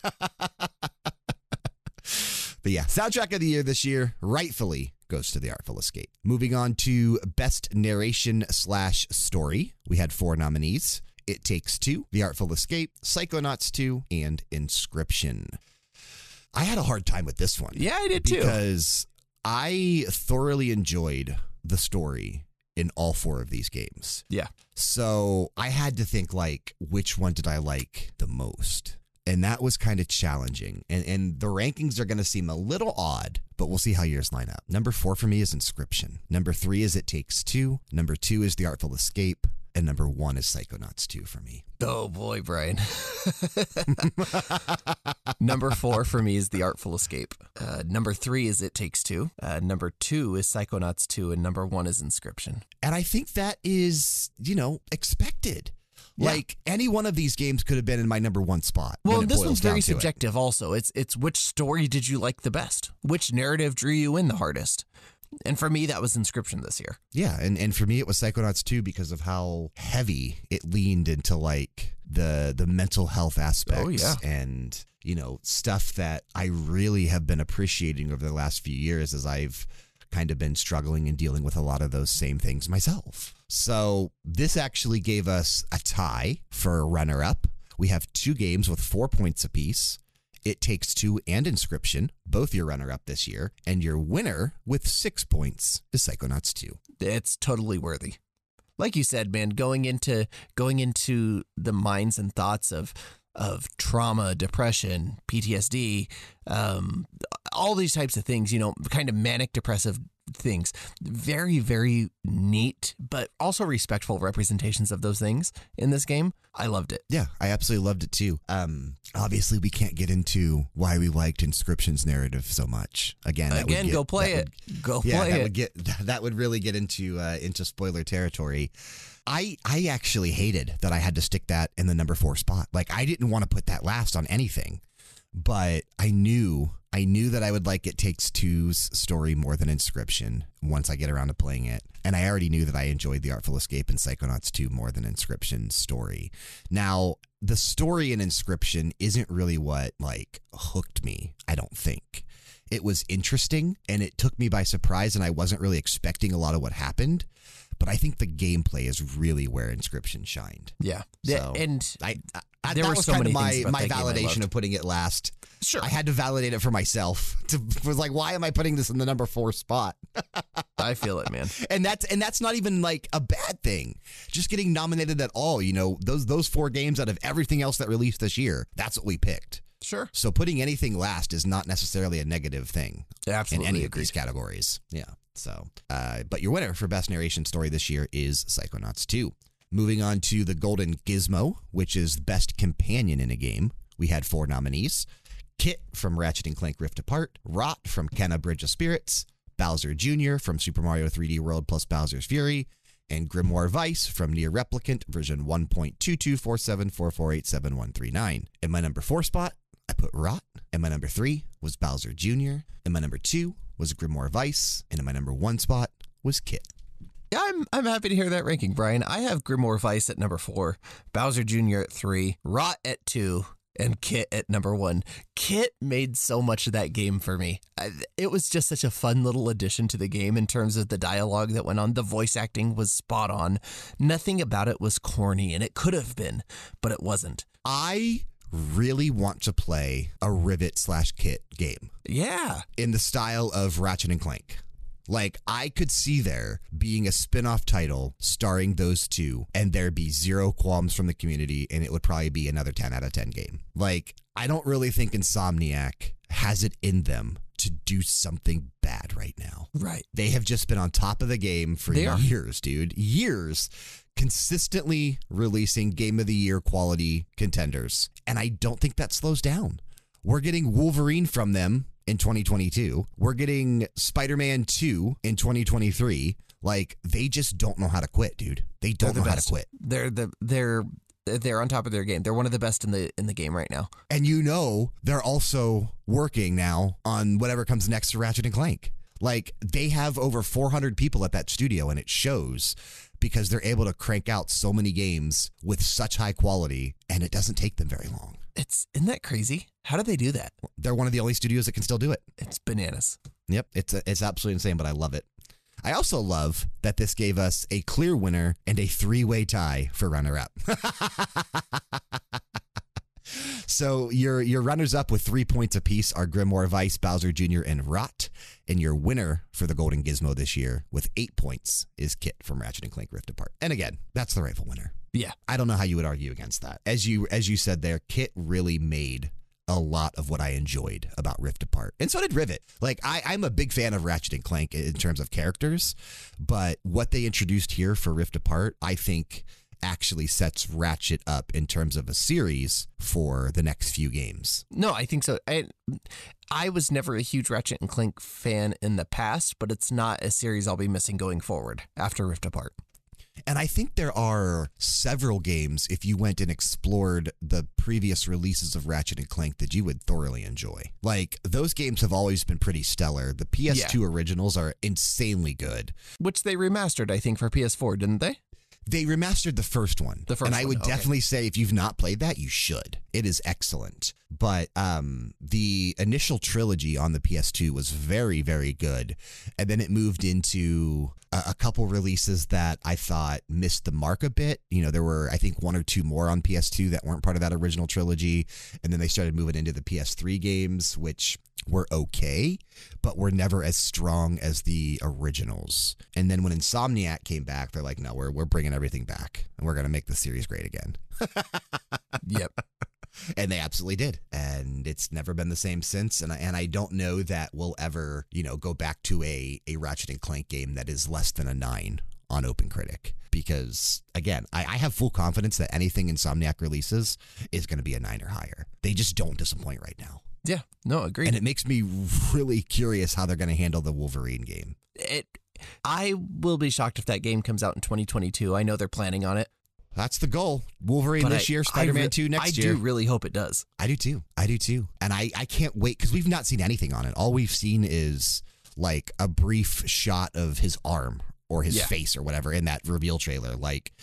But yeah, soundtrack of the year this year rightfully goes to The Artful Escape. Moving on to best narration slash story, we had four nominees. It Takes Two, The Artful Escape, Psychonauts 2, and Inscryption. I had a hard time with this one. Yeah, I did too. Because I thoroughly enjoyed the story in all four of these games. Yeah. So I had to think like, which one did I like the most? and that was kind of challenging. And and the rankings are going to seem a little odd, but we'll see how yours line up. Number four for me is Inscryption. Number three is It Takes Two. Number two is The Artful Escape. And number one is Psychonauts 2 for me. Oh boy, Bryan. number four for me is The Artful Escape. Uh, number three is It Takes Two. Uh, number two is Psychonauts 2. And number one is Inscryption. And I think that is, you know, expected. Yeah. Like any one of these games could have been in my number one spot. Well, this one's very to it. subjective. Also, it's it's which story did you like the best? Which narrative drew you in the hardest? And for me, that was Inscryption this year. Yeah, and, and for me it was Psychonauts 2 because of how heavy it leaned into like the the mental health aspects Oh, yeah. and you know stuff that I really have been appreciating over the last few years as I've kind of been struggling and dealing with a lot of those same things myself. So, this actually gave us a tie for a runner up. We have two games with 4 points apiece. It Takes Two and Inscryption, both your runner up this year, and your winner with six points is Psychonauts 2. It's totally worthy. Like you said, man, going into going into the minds and thoughts of of trauma, depression, PTSD, um, all these types of things, you know, kind of manic depressive things. Very, very neat, but also respectful representations of those things in this game. I loved it. Yeah, I absolutely loved it too. Um, obviously, we can't get into why we liked Inscryption's narrative so much. Again, Again, get- go play it. Go would- yeah, play that it. would get that would really get into uh, into spoiler territory. I I actually hated that I had to stick that in the number four spot. Like I didn't want to put that last on anything, but I knew I knew that I would like It Takes Two's story more than Inscryption once I get around to playing it. And I already knew that I enjoyed The Artful Escape and Psychonauts 2 more than Inscryption's story. Now, the story in Inscryption isn't really what like hooked me, I don't think. It was interesting and it took me by surprise and I wasn't really expecting a lot of what happened. But I think the gameplay is really where Inscryption shined. yeah. Yeah, So- and I, I There that were was so kind of my my that game I validation of putting it last. sure, I had to validate it for myself. To was like, why am I putting this in the number four spot? I feel it, man. And that's and that's not even like a bad thing. Just getting nominated at all, you know, those those four games out of everything else that released this year, that's what we picked. Sure. So putting anything last is not necessarily a negative thing Absolutely in any of these categories. Yeah. So, uh, but your winner for best narration story this year is Psychonauts 2. Moving on to the Golden Gizmo, which is the best companion in a game. We had four nominees: Kit from Ratchet and Clank Rift Apart, Rot from Kena Bridge of Spirits, Bowser Jr. from Super Mario 3D World plus Bowser's Fury, and Grimoire Weiss from NieR Replicant version 1.22474487139. In my number four spot, I put Rot. And my number three was Bowser Jr. And my number two was Grimoire Weiss. And in my number one spot was Kit. Yeah, I'm I'm happy to hear that ranking, Bryan. I have Grimoire Weiss at number four, Bowser Jr. at three, Rot at two, and Kit at number one. Kit made so much of that game for me. I, it was just such a fun little addition to the game in terms of the dialogue that went on. The voice acting was spot on. Nothing about it was corny, and it could have been, but it wasn't. I really want to play a Rivet slash Kit game Yeah, in the style of Ratchet and Clank. Like, I could see there being a spin off title starring those two, and there be zero qualms from the community, and it would probably be another 10 out of 10 game. Like, I don't really think Insomniac has it in them to do something bad right now. right. They have just been on top of the game for They are. years, dude. Years. Consistently releasing game of the year quality contenders. And I don't think that slows down. We're getting Wolverine from them in 2022. We're getting Spider Man 2 in 2023. Like, they just don't know how to quit, dude. They don't the know how to quit. They're the they're they're on top of their game. They're one of the best in the in the game right now. And you know, they're also working now on whatever comes next to Ratchet and Clank. Like they have over 400 people at that studio, and it shows because they're able to crank out so many games with such high quality, and it doesn't take them very long. It's isn't that crazy? How do they do that? They're one of the only studios that can still do it. It's bananas. Yep, it's it's absolutely insane, but I love it. I also love that this gave us a clear winner and a three-way tie for runner-up. So your your runners up with three points apiece are Grimoire Vice, Bowser Jr., and Rot. And your winner for the Golden Gizmo this year with eight points is Kit from Ratchet and Clank Rift Apart. And again, that's the rightful winner. Yeah. I don't know how you would argue against that. As you as you said there, Kit really made a lot of what I enjoyed about Rift Apart. And so did Rivet. Like I, I'm a big fan of Ratchet and Clank in terms of characters, but what they introduced here for Rift Apart, I think actually sets Ratchet up in terms of a series for the next few games. No, I think so. I I was never a huge Ratchet and Clank fan in the past, but it's not a series I'll be missing going forward after Rift Apart. And I think there are several games, if you went and explored the previous releases of Ratchet and Clank, that you would thoroughly enjoy. Like, those games have always been pretty stellar. The PS2 originals are insanely good. Which they remastered, I think, for PS4, didn't they? They remastered the first one. The first and I one, would okay. definitely say if you've not played that, you should. It is excellent. But um, the initial trilogy on the PS2 was very, very good. And then it moved into a, a couple releases that I thought missed the mark a bit. You know, there were, I think, one or two more on PS2 that weren't part of that original trilogy. And then they started moving into the PS3 games, which were okay, but were never as strong as the originals. And then when Insomniac came back, they're like, no, we're, we're bringing everything back and we're going to make the series great again. Yep. And they absolutely did. And it's never been the same since. And I, and I don't know that we'll ever, you know, go back to a, a Ratchet and Clank game that is less than a nine on OpenCritic. Because again, I, I have full confidence that anything Insomniac releases is going to be a nine or higher. They just don't disappoint right now. Yeah. No, agree. And it makes me really curious how they're going to handle the Wolverine game. it I will be shocked if that game comes out in 2022. I know they're planning on it. That's the goal. Wolverine but this I- year, Spider Man re- 2 next I year. I do really hope it does. I do too. I do too. And I, I can't wait because we've not seen anything on it. All we've seen is like a brief shot of his arm or his Yeah. face or whatever in that reveal trailer. Like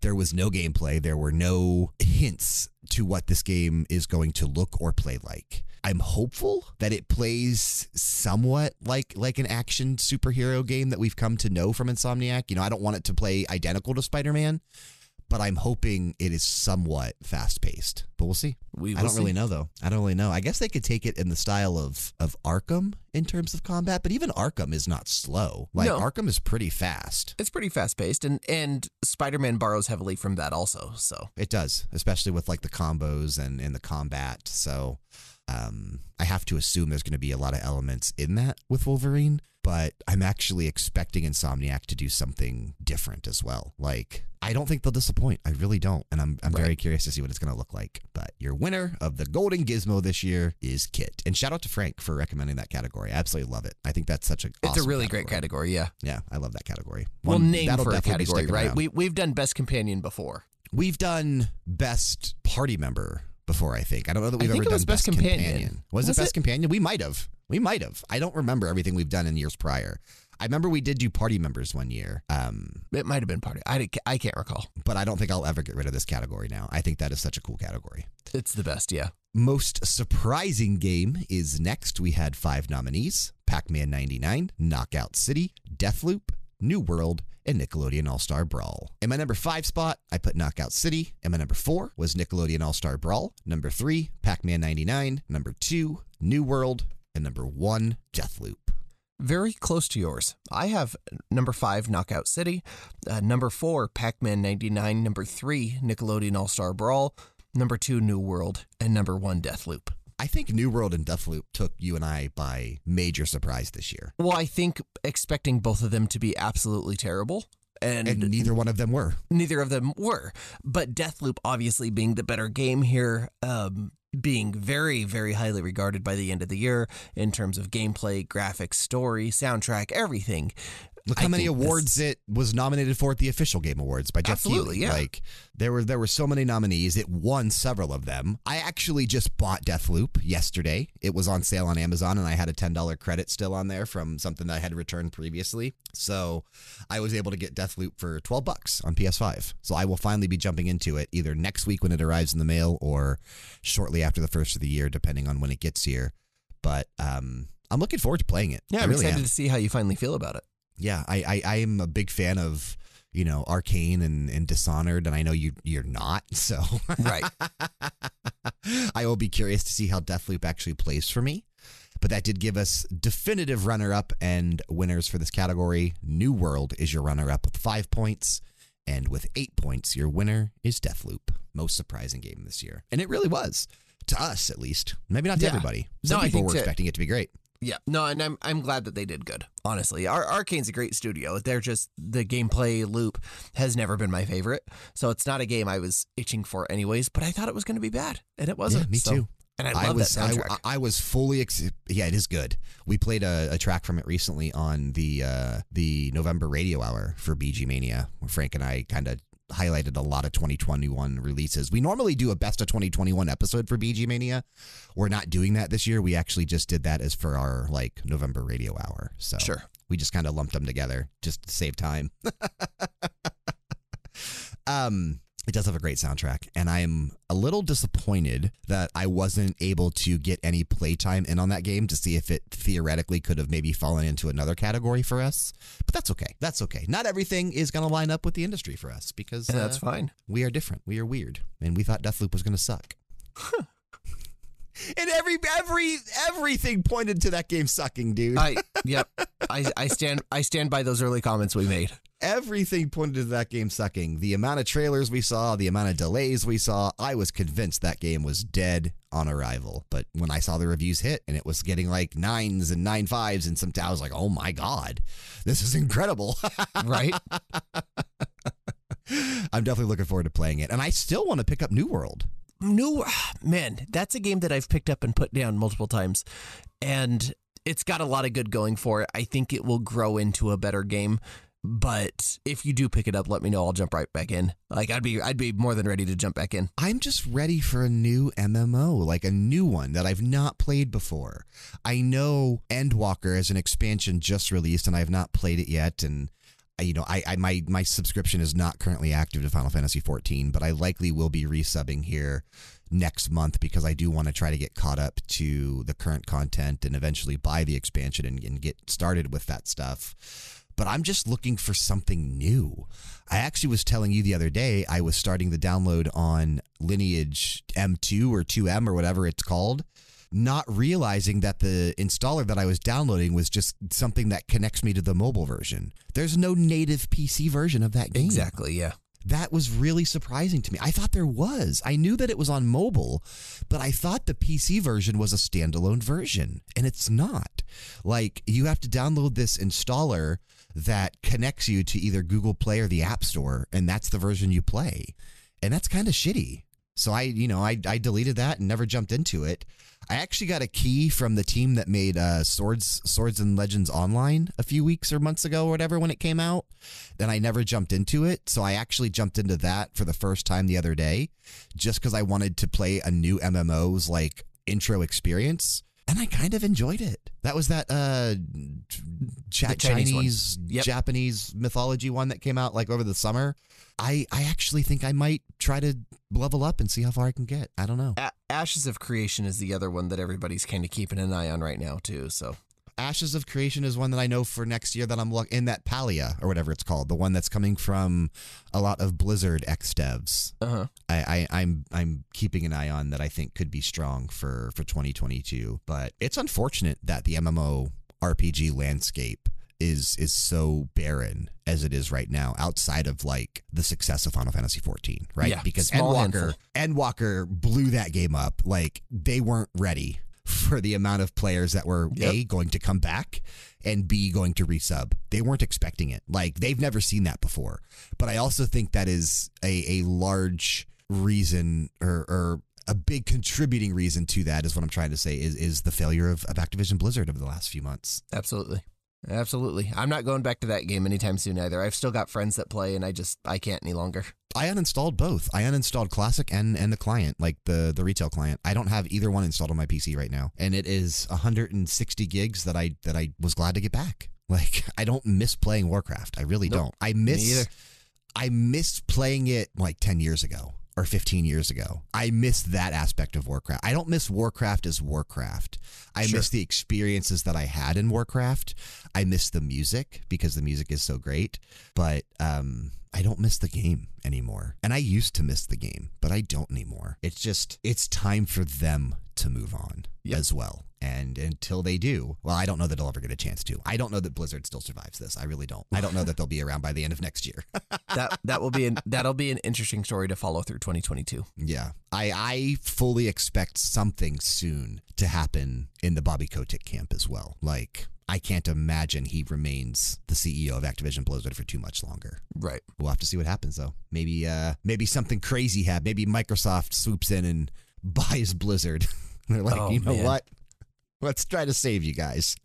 there was no gameplay, there were no hints to what this game is going to look or play like. I'm hopeful that it plays somewhat like like an action superhero game that we've come to know from Insomniac. You know, I don't want it to play identical to Spider-Man, but I'm hoping it is somewhat fast-paced. But we'll see. We I don't really know though. I don't really know. I guess they could take it in the style of of Arkham in terms of combat, but even Arkham is not slow. Like No. Arkham is pretty fast. It's pretty fast paced, and and Spider Man borrows heavily from that also. So It does, especially with like the combos and and the combat. So um, I have to assume there's going to be a lot of elements in that with Wolverine, but I'm actually expecting Insomniac to do something different as well. Like I don't think they'll disappoint. I really don't, and I'm I'm very curious to see what it's going to look like. But your winner of the Golden Gizmo this year is Kit, and shout out to Frank for recommending that category. I absolutely love it. I think that's such a it's a awesome really great category. Yeah. Yeah, I love that category. Well, name for a category, right? around. We we've done best companion before. We've done best party member before, I think. I don't know that we've I think ever done best best, companion. Was, Was it best it? companion? We might have. We might have. I don't remember everything we've done in years prior. I remember we did do party members one year, um, It might have been party. I, I can't recall. but I don't think I'll ever get rid of this category now. I think that is such a cool category. It's the best. Yeah. Most surprising game is next. We had five nominees Pac Man 99, Knockout City, Deathloop, New World, and Nickelodeon All Star Brawl. In my number five spot, I put Knockout City, and my number four was Nickelodeon All Star Brawl. Number three, Pac Man 99. Number two, New World, and number one, Deathloop. Very close to yours. I have number five, Knockout City. Uh, number four, Pac Man 99. Number three, Nickelodeon All Star Brawl. Number two, New World. And number one, Deathloop. I think New World and Deathloop took you and I by major surprise this year, Well, I think expecting both of them to be absolutely terrible. And, and neither one of them were. neither of them were. But Deathloop, obviously being the better game here, um, being very, very highly regarded by the end of the year in terms of gameplay, graphics, story, soundtrack, everything. Look I how many think this- awards it was nominated for at the official Game Awards by Geoff Absolutely, Keighley. yeah. Like there were there were so many nominees. It won several of them. I actually just bought Deathloop yesterday. It was on sale on Amazon, and I had a ten dollar credit still on there from something that I had returned previously. So I was able to get Deathloop for twelve bucks on PS5. So I will finally be jumping into it either next week when it arrives in the mail or shortly after the first of the year, depending on when it gets here. But um, I'm looking forward to playing it. Yeah, I I'm really excited am to see how you finally feel about it. Yeah, I, I I am a big fan of you know, Arkane and, and Dishonored, and I know you you're not. So Right. I will be curious to see how Deathloop actually plays for me. But that did give us definitive runner up and winners for this category. New World is your runner up with five points. And with eight points, your winner is Deathloop. Most surprising game this year. And it really was. To us, at least. Maybe not to Yeah. everybody. Some No, I people were expecting it to be great. Yeah, no, and I'm I'm glad that they did good. Honestly, Ar- Arkane's a great studio. They're just the gameplay loop has never been my favorite, so it's not a game I was itching for anyways. But I thought it was going to be bad, and it wasn't. Yeah, me so- too. And I love was. I, I was fully ex- yeah, it is good. We played a, a track from it recently on the uh, the November radio hour for BG Mania, where Frank and I kind of highlighted a lot of 2021 releases. We normally do a best of 2021 episode for BG Mania. We're not doing that this year. We actually just did that as for our like November radio hour. So Sure. we just kind of lumped them together just to save time. um, it does have a great soundtrack, and I am a little disappointed that I wasn't able to get any playtime in on that game to see if it theoretically could have maybe fallen into another category for us. But that's okay. That's okay. Not everything is going to line up with the industry for us because and that's uh, fine. we are different. We are weird, and we thought Deathloop was going to suck. and every every everything pointed to that game sucking, dude. I yep. I I stand I stand by those early comments we made. Everything pointed to that game sucking. The amount of trailers we saw, the amount of delays we saw, I was convinced that game was dead on arrival. But when I saw the reviews hit and it was getting like nines and nine fives and some, I was like, oh my god, this is incredible. Right? I'm definitely looking forward to playing it, and I still want to pick up New World. New man, that's a game that I've picked up and put down multiple times, and it's got a lot of good going for it. I think it will grow into a better game. But if you do pick it up, let me know. I'll jump right back in. Like I'd be, I'd be more than ready to jump back in. I'm just ready for a new MMO, like a new one that I've not played before. I know Endwalker as an expansion just released, and I have not played it yet. And uh, you know, I, I my my subscription is not currently active to Final Fantasy 14, but I likely will be resubbing here next month because I do want to try to get caught up to the current content and eventually buy the expansion and, and get started with that stuff but I'm just looking for something new. I actually was telling you the other day I was starting the download on Lineage M2 or 2M or whatever it's called, not realizing that the installer that I was downloading was just something that connects me to the mobile version. There's no native PC version of that game. Exactly. Yeah. That was really surprising to me. I thought there was. I knew that it was on mobile, but I thought the PC version was a standalone version, and it's not. Like, you have to download this installer that connects you to either Google Play or the App Store, and that's the version you play. And that's kind of shitty. So I, you know, I, I deleted that and never jumped into it. I actually got a key from the team that made uh, Swords Swords and Legends Online a few weeks or months ago or whatever when it came out. Then I never jumped into it. So I actually jumped into that for the first time the other day just because I wanted to play a new MMO's like intro experience. And I kind of enjoyed it. That was that uh, Ch- Chinese Chinese. Yep. Japanese mythology one that came out like over the summer. I, I actually think I might try to level up and see how far I can get. I don't know. A- Ashes of Creation is the other one that everybody's kind of keeping an eye on right now too. So Ashes of Creation is one that I know for next year that I'm look in that Palia or whatever it's called, the one that's coming from a lot of Blizzard ex devs. uh huh. I, I I'm I'm keeping an eye on that I think could be strong for for 2022. But it's unfortunate that the MMO RPG landscape is is so barren as it is right now outside of like the success of Final Fantasy 14, right? Yeah, because Endwalker Endwalker blew that game up. Like they weren't ready for the amount of players that were Yep. A going to come back and B going to resub. They weren't expecting it. Like they've never seen that before. But I also think that is a, a large reason or, or a big contributing reason to that is what I'm trying to say is is the failure of, of Activision Blizzard over the last few months. Absolutely. Absolutely. I'm not going back to that game anytime soon either. I've still got friends that play and I just I can't any longer. I uninstalled both. I uninstalled Classic and and the client, like the the retail client. I don't have either one installed on my PC right now, and it is 160 gigs that I that I was glad to get back. Like I don't miss playing Warcraft. I really Nope. don't. I miss. I missed playing it like 10 years ago. or 15 years ago. I miss that aspect of Warcraft. I don't miss Warcraft as Warcraft. I Sure. miss the experiences that I had in Warcraft. I miss the music because the music is so great, but um I don't miss the game anymore. And I used to miss the game, but I don't anymore. It's just it's time for them to move on Yep. as well. And until they do, well, I don't know that they'll ever get a chance to. I don't know that Blizzard still survives this. I really don't. I don't know that they'll be around by the end of next year. that that will be an that'll be an interesting story to follow through 2022. Yeah. I, I fully expect something soon to happen in the Bobby Kotick camp as well. Like, I can't imagine he remains the CEO of Activision Blizzard for too much longer. Right. We'll have to see what happens though. Maybe uh maybe something crazy happens. Maybe Microsoft swoops in and buys Blizzard. They're like, Oh, you know man. what? Let's try to save you guys.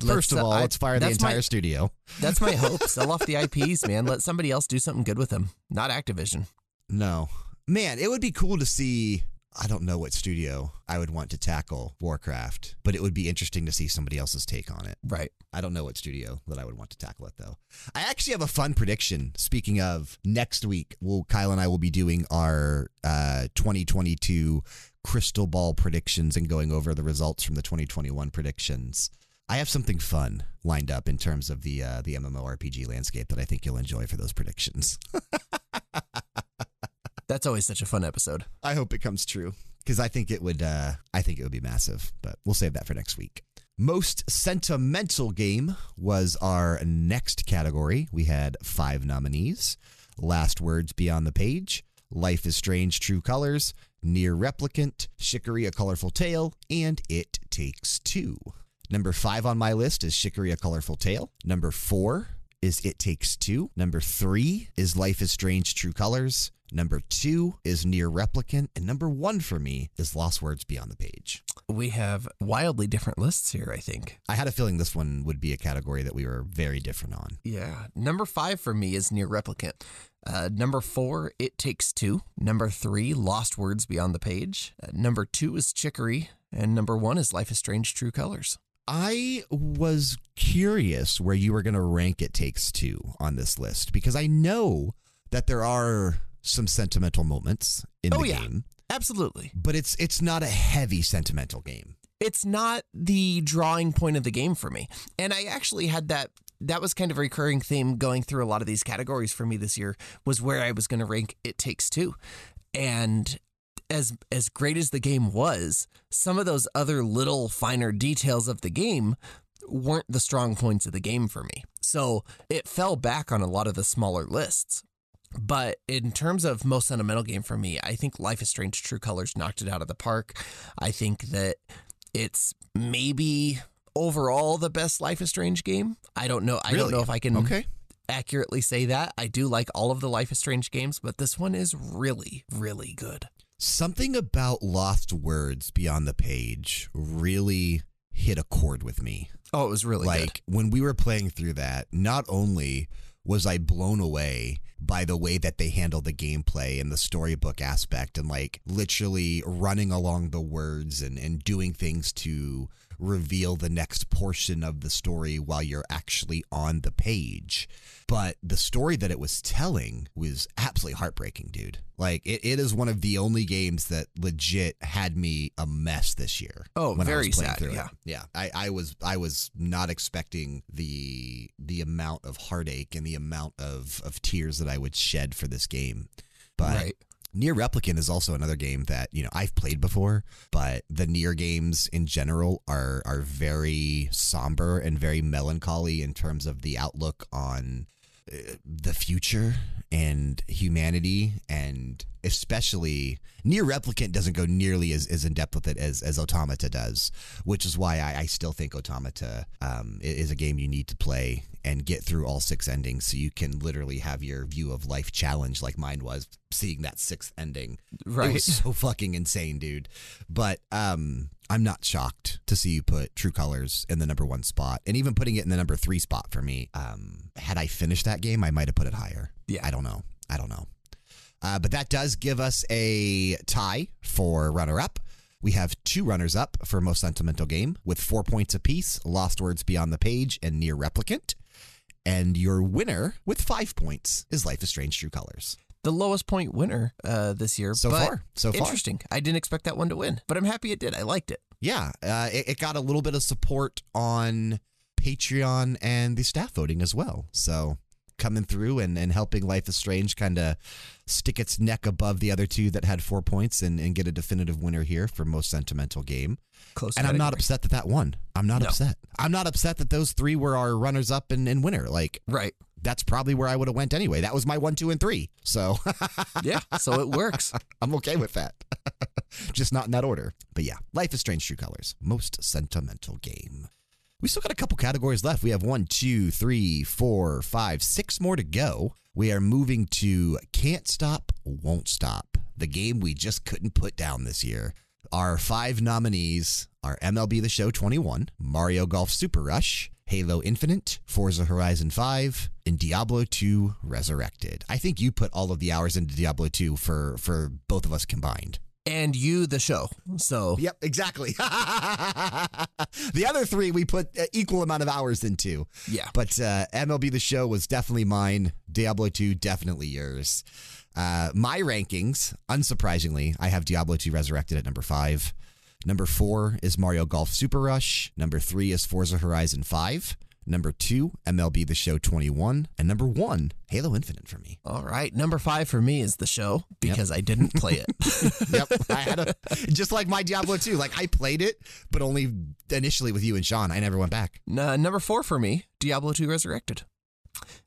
Let's, First of uh, all, I- let's fire the that's my- entire studio. That's my hope. Sell off the IPs, man. Let somebody else do something good with them. Not Activision. No. Man, it would be cool to see. I don't know what studio I would want to tackle Warcraft, but it would be interesting to see somebody else's take on it. Right. I don't know what studio that I would want to tackle it though. I actually have a fun prediction. Speaking of next week, we'll Kyle and I will be doing our uh, 2022 crystal ball predictions and going over the results from the 2021 predictions. I have something fun lined up in terms of the uh, the MMORPG landscape that I think you'll enjoy for those predictions. That's always such a fun episode. I hope it comes true because I think it would. Uh, I think it would be massive, but we'll save that for next week. Most sentimental game was our next category. We had five nominees: Lost Words Beyond the Page, Life is Strange: True Colors, NieR Replicant, Chicory: A Colorful Tale, and It Takes Two. Number five on my list is Chicory: A Colorful Tale. Number four is It Takes Two. Number three is Life is Strange True Colors. Number two is NieR Replicant. And number one for me is Lost Words Beyond the Page. We have wildly different lists here, I think. I had a feeling this one would be a category that we were very different on. Yeah. Number five for me is NieR Replicant. Uh, number four, It Takes Two. Number three, Lost Words Beyond the Page. Uh, number two is Chicory. And number one is Life is Strange True Colors. I was curious where you were going to rank It Takes Two on this list because I know that there are some sentimental moments in Oh, the yeah. game, Absolutely. but it's it's not a heavy sentimental game. it's not the drawing point of the game for me. And I actually had that that was kind of a recurring theme going through a lot of these categories for me this year was where I was going to rank It Takes Two. And as as great as the game was, some of those other little finer details of the game weren't the strong points of the game for me. So it fell back on a lot of the smaller lists. But in terms of most sentimental game for me, I think Life is Strange True Colors knocked it out of the park. I think that it's maybe overall the best Life is Strange game. I don't know. I don't know if I can Okay. accurately say that. I do like all of the Life is Strange games, but this one is really, really good. Something about Lost Words Beyond the Page really hit a chord with me. Oh, it was really like when we were playing through that, not only was I blown away by the way that they handled the gameplay and the storybook aspect and like literally running along the words and, and doing things to reveal the next portion of the story while you're actually on the page. But the story that it was telling was absolutely heartbreaking, dude. Like it, it is one of the only games that legit had me a mess this year. Oh, very sad, yeah. it. Yeah, I, I was I was not expecting the the amount of heartache and the amount of of tears that I would shed for this game. But right. NieR Replicant is also another game that you know I've played before, but the NieR games in general are are very somber and very melancholy in terms of the outlook on uh, the future and humanity, and especially NieR Replicant doesn't go nearly as, as in depth with it as as Automata does, which is why I, I still think Automata um, is a game you need to play and get through all six endings so you can literally have your view of life challenged like mine was seeing that sixth ending. It Right. was so fucking insane, dude. But um, I'm not shocked to see you put True Colors in the number one spot, and even putting it in the number three spot for me. Um, had I finished that game, I might have put it higher. Yeah. I don't know. I don't know. Uh, but that does give us a tie for runner up. We have two runners up for most sentimental game with four points apiece Lost Words Beyond the Page and NieR Replicant. And your winner with five points is Life is Strange True Colors. the lowest point winner uh, this year. So far. So far. Interesting. I didn't expect that one to win, but I'm happy it did. I liked it. Yeah, uh, it, it got a little bit of support on Patreon and the staff voting as well. So coming through and, and helping Life is Strange kind of stick its neck above the other two that had four points and, and get a definitive winner here for most sentimental game. Close. And I'm not upset that that won. I'm not No. upset. I'm not upset that those three were our runners up and, and winner. Like Right. that's probably where I would have went anyway. That was my one, two, and three. So Yeah. So it works. I'm okay with that. Just not in that order. But yeah, Life is Strange True Colors. Most sentimental game. We still got a couple categories left. We have one, two, three, four, five, six more to go. We are moving to Can't Stop, Won't Stop, the game we just couldn't put down this year. Our five nominees are MLB The Show 21, Mario Golf Super Rush, Halo Infinite, Forza Horizon 5, and Diablo 2 Resurrected. I think you put all of the hours into Diablo 2 for for both of us combined. And you, the show. So Yep, exactly. the other three we put equal amount of hours into. yeah. But uh, MLB The Show was definitely mine. Diablo 2, definitely yours. Uh, my rankings, unsurprisingly, I have Diablo 2 Resurrected at number five. Number four is Mario Golf Super Rush. Number three is Forza Horizon 5. Number two, MLB The Show 21. And number one, Halo Infinite for me. All right. Number five for me is the show because I didn't play it. yep. I had a, just like my Diablo 2. Like I played it, but only initially with you and Sean. I never went back. Uh, number four for me, Diablo 2 Resurrected.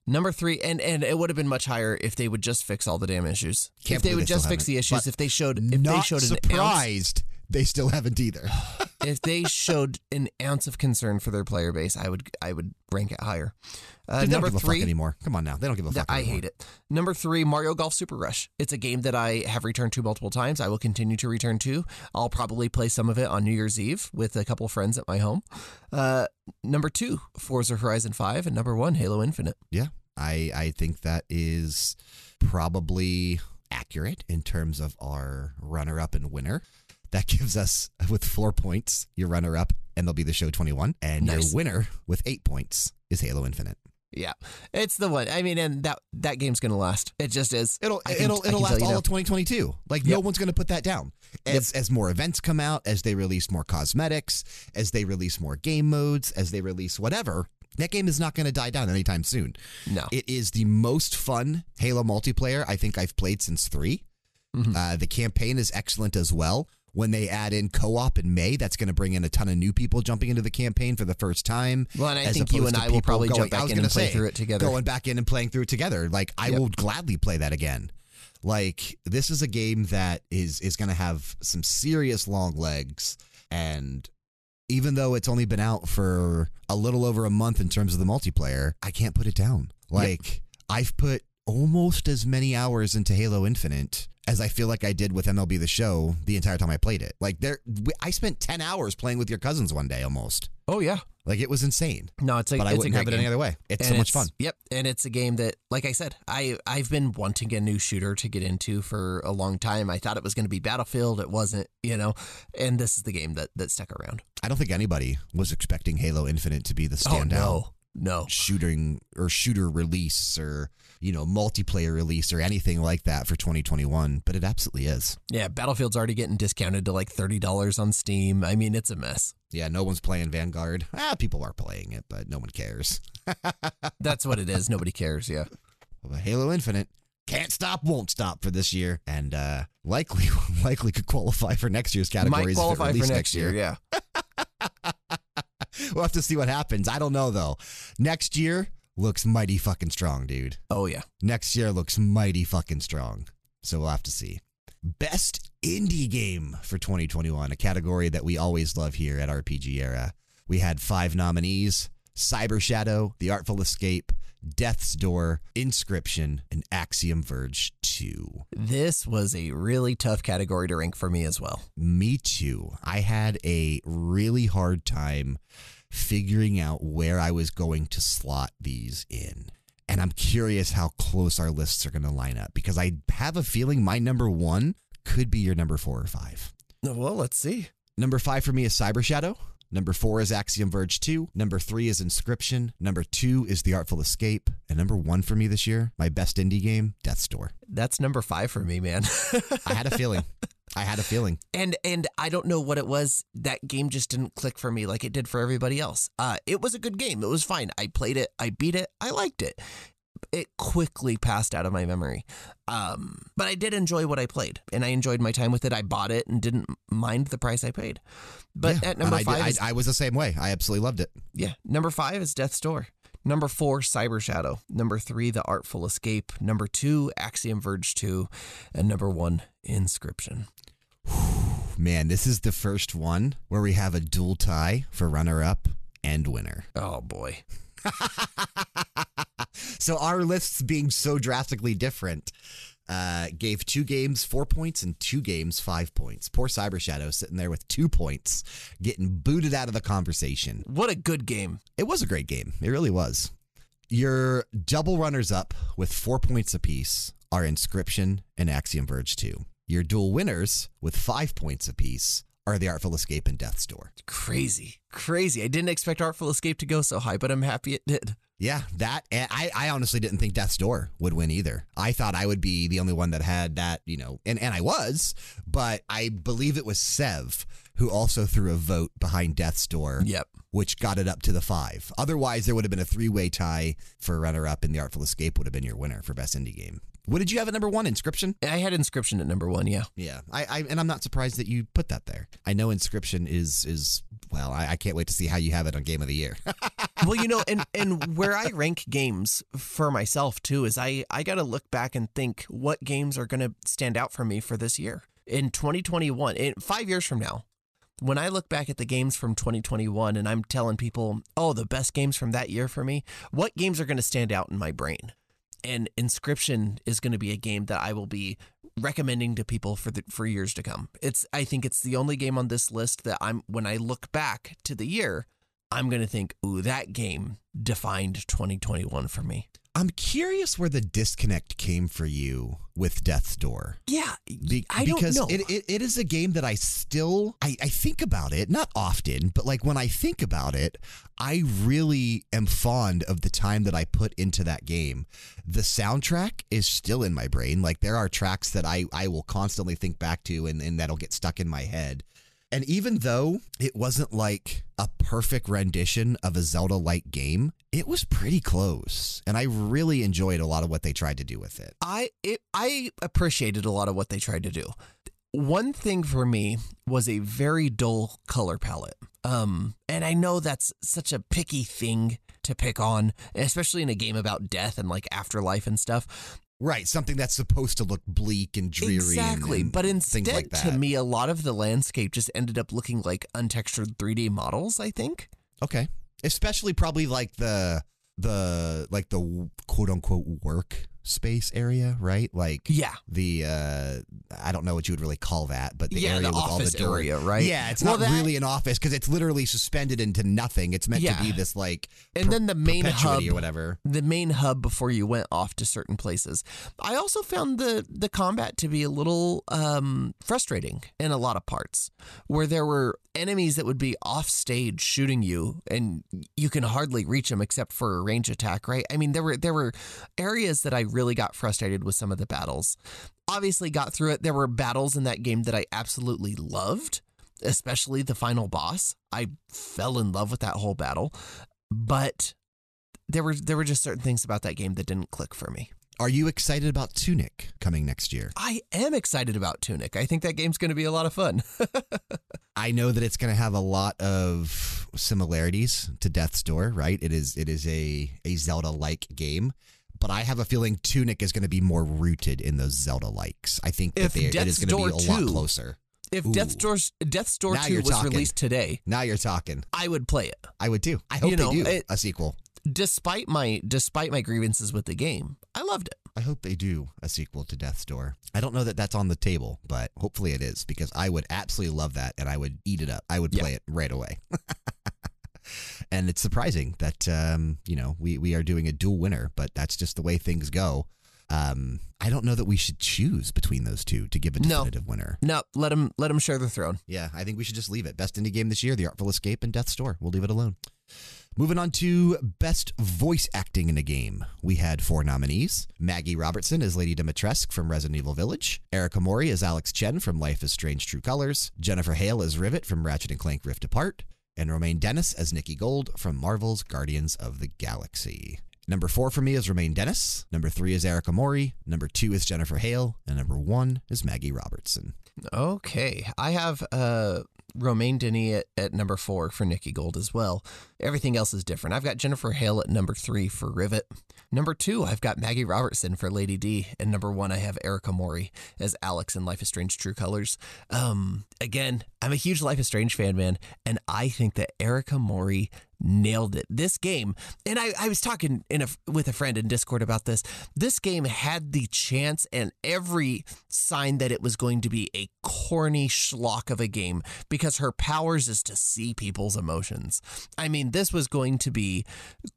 Number three, and, and it would have been much higher if they would just fix all the damn issues. Can't if they would just fix the issues, if they showed, if they showed surprised they still haven't either. if they showed an ounce of concern for their player base, I would I would rank it higher. Uh, Dude, they number don't give a three, fuck anymore. Come on now. They don't give a fuck I anymore. hate it. Number three, Mario Golf Super Rush. It's a game that I have returned to multiple times. I will continue to return to. I'll probably play some of it on New Year's Eve with a couple friends at my home. Uh, number two, Forza Horizon 5. And number one, Halo Infinite. Yeah, I I think that is probably accurate in terms of our runner up and winner. That gives us with four points your runner up, and MLB the show twenty one, and Nice. your winner with eight points is Halo Infinite. Yeah, it's the one. I mean, and that that game's gonna last. It just is. It'll can- it'll it'll last all now. of 2022. Like no one's going to put that down. As as more events come out, as they release more cosmetics, as they release more game modes, as they release whatever, that game is not going to die down anytime soon. No. It is the most fun Halo multiplayer I think I've played since 3. Mhm. Uh, the campaign is excellent as well. When they add in co-op in May, that's going to bring in a ton of new people jumping into the campaign for the first time. Well, and I think you and I will probably going- jump back in and play say, through it together. Going back in and playing through it together. Like I Yep. will gladly play that again. Like this is a game that is is going to have some serious long legs and even though it's only been out for a little over a month in terms of the multiplayer, I can't put it down. Like I've put almost as many hours into Halo Infinite as I feel like I did with MLB The Show the entire time I played it. Like there, I spent ten hours playing with your cousins one day almost. oh yeah. Like it was insane, No, it's a but I it's a wouldn't have it game. any other way. It's And so much fun. Yep, and it's a game that, like I said, I I've been wanting a new shooter to get into for a long time. I thought it was going to be Battlefield. It wasn't, you know, and this is the game that that stuck around. I don't think anybody was expecting Halo Infinite to be the Oh standout no, no, shooting or shooter release or you know multiplayer release or anything like that for 2021, but it absolutely is. yeah, Battlefield's already getting discounted to like thirty dollars on Steam. I mean, it's a mess. Yeah, no one's playing Vanguard. Ah, people are playing it, but no one cares. That's what it is. Nobody cares. Yeah, But Halo Infinite can't stop, won't stop for this year, and uh, likely likely could qualify for next year's categories. might if it qualify for released next year. Yeah, we'll have to see what happens. I don't know though. Next year looks mighty fucking strong, dude. oh yeah. Next year looks mighty fucking strong. So we'll have to see. Best indie game for 2021, a category that we always love here at RPGera. We had five nominees Cyber Shadow, The Artful Escape, Death's Door, Inscryption, and Axiom Verge 2. This was a really tough category to rank for me as well. Me too. I had a really hard time figuring out where I was going to slot these in. And I'm curious how close our lists are going to line up because I have a feeling my number one could be your number four or five. Oh, well, let's see. Number five for me is Cyber Shadow. Number four is Axiom Verge 2. Number three is Inscryption. Number two is The Artful Escape. And number one for me this year, my best indie game, Death's Door. That's number five for me, man. I had a feeling. I had a feeling. and and I don't know what it was. That game just didn't click for me like it did for everybody else. Uh, it was a good game. It was fine. I played it. I beat it. I liked it. It quickly passed out of my memory. Um, but I did enjoy what I played, and I enjoyed my time with it. I bought it and didn't mind the price I paid. But Yeah, at number I, five, did- is, I, I was the same way. I absolutely loved it. yeah, number five is Death's Door. Number four, Cyber Shadow. Number three, The Artful Escape. Number two, Axiom Verge 2. And number one, Inscryption. Man, this is the first one where we have a dual tie for runner up and winner. Oh boy. So our lists being so drastically different uh, gave two games four points and two games five points. Poor Cyber Shadow sitting there with two points, getting booted out of the conversation. What a good game. It was a great game. It really was. Your double runners up with four points apiece are Inscryption and Axiom Verge 2. Your dual winners with five points apiece are The Artful Escape and Death's Door. Crazy. Crazy. I didn't expect Artful Escape to go so high, but I'm happy it did. Yeah, that and I, I honestly didn't think Death's Door would win either. I thought I would be the only one that had that, you know, and, and I was, but I believe it was Sev who also threw a vote behind Death's Door, Yep. which got it up to the five. Otherwise, there would have been a three way tie for runner up, and The Artful Escape would have been your winner for best indie game. What did you have at number one? Inscryption. I had Inscryption at number one, yeah. Yeah, I, I and I'm not surprised that you put that there. I know Inscryption is is well. I, I can't wait to see how you have it on Game of the Year. well, you know, and and where I rank games for myself too is I I got to look back and think what games are going to stand out for me for this year in 2021, in 5 years from now. When I look back at the games from 2021 and I'm telling people, "Oh, the best games from that year for me," what games are going to stand out in my brain? And Inscryption is going to be a game that I will be recommending to people for the for years to come. It's I think it's the only game on this list that I'm when I look back to the year, I'm going to think, "Ooh, that game defined 2021 for me." I'm curious where the disconnect came for you with Death's Door. Yeah, Be- I don't because know. It, it, it is a game that I still I, I think about it not often but like when I think about it I really am fond of the time that I put into that game the soundtrack is still in my brain like there are tracks that I, I will constantly think back to and, and that'll get stuck in my head and even though it wasn't like a perfect rendition of a Zelda like game, it was pretty close. And I really enjoyed a lot of what they tried to do with it. I it, I appreciated a lot of what they tried to do. One thing for me was a very dull color palette. Um, and I know that's such a picky thing to pick on, especially in a game about death and like afterlife and stuff. Right, something that's supposed to look bleak and dreary. Exactly. and but things instead, like to me, a lot of the landscape just ended up looking like untextured 3D models, I think. okay, especially probably like the the like the quote unquote work space area, right? Like Yeah. the uh I don't know what you would really call that, but the yeah, area the with all the door- area, right? Yeah, it's Well, not that- really an office because it's literally suspended into nothing. It's meant to be this like And per- then the main hub or whatever. the main hub before you went off to certain places. I also found the the combat to be a little um, frustrating in a lot of parts, where there were enemies that would be off stage shooting you, and you can hardly reach them except for a range attack. Right? I mean, there were there were areas that I really got frustrated with some of the battles. Obviously, got through it. There were battles in that game that I absolutely loved. Especially the final boss. I fell in love with that whole battle. But there were there were just certain things about that game that didn't click for me. Are you excited about Tunic coming next year? I am excited about Tunic. I think that game's going to be a lot of fun. I know that it's going to have a lot of similarities to Death's Door, right? It is it is a a Zelda like game, but I have a feeling Tunic is going to be more rooted in those Zelda likes. I think that If they, it is going to be a lot closer. if Ooh. Death's Door Death's Door Now 2 was talking. released today, Now you're talking. I would play it. I would too. I hope You know, they do it- a sequel. Despite my despite my grievances with the game, I loved it. I hope they do a sequel to Death's Door. I don't know that that's on the table, but hopefully it is because I would absolutely love that and I would eat it up. I would Yeah. play it right away. and it's surprising that um, you know we we are doing a dual winner, but that's just the way things go. Um, I don't know that we should choose between those two to give a No. definitive winner. No, let them let them share the throne. Yeah, I think we should just leave it. Best indie game this year: The Artful Escape and Death's Door. We'll leave it alone. Moving on to best voice acting in a game, we had four nominees: Maggie Robertson as Lady Dimitrescu from Resident Evil Village, Erika Mori as Alex Chen from Life is Strange: True Colors, Jennifer Hale as Rivet from Ratchet and Clank Rift Apart, and Romaine Dennis as Nikki Gold from Marvel's Guardians of the Galaxy. Number four for me is Romaine Dennis. Number three is Erika Mori. Number two is Jennifer Hale. And number one is Maggie Robertson. Okay, I have uh, Romaine Denny at, at number four for Nikki Gold as well. Everything else is different. I've got Jennifer Hale at number three for Rivet. Number two, I've got Maggie Robertson for Lady D, and number one, I have Erika Mori as Alex in Life is Strange: True Colors. Um, again, I'm a huge Life is Strange fan, man, and I think that Erika Mori nailed it. This game, and I, I was talking in a, with a friend in Discord about this. This game had the chance and every sign that it was going to be a corny schlock of a game because her powers is to see people's emotions. I mean, this was going to be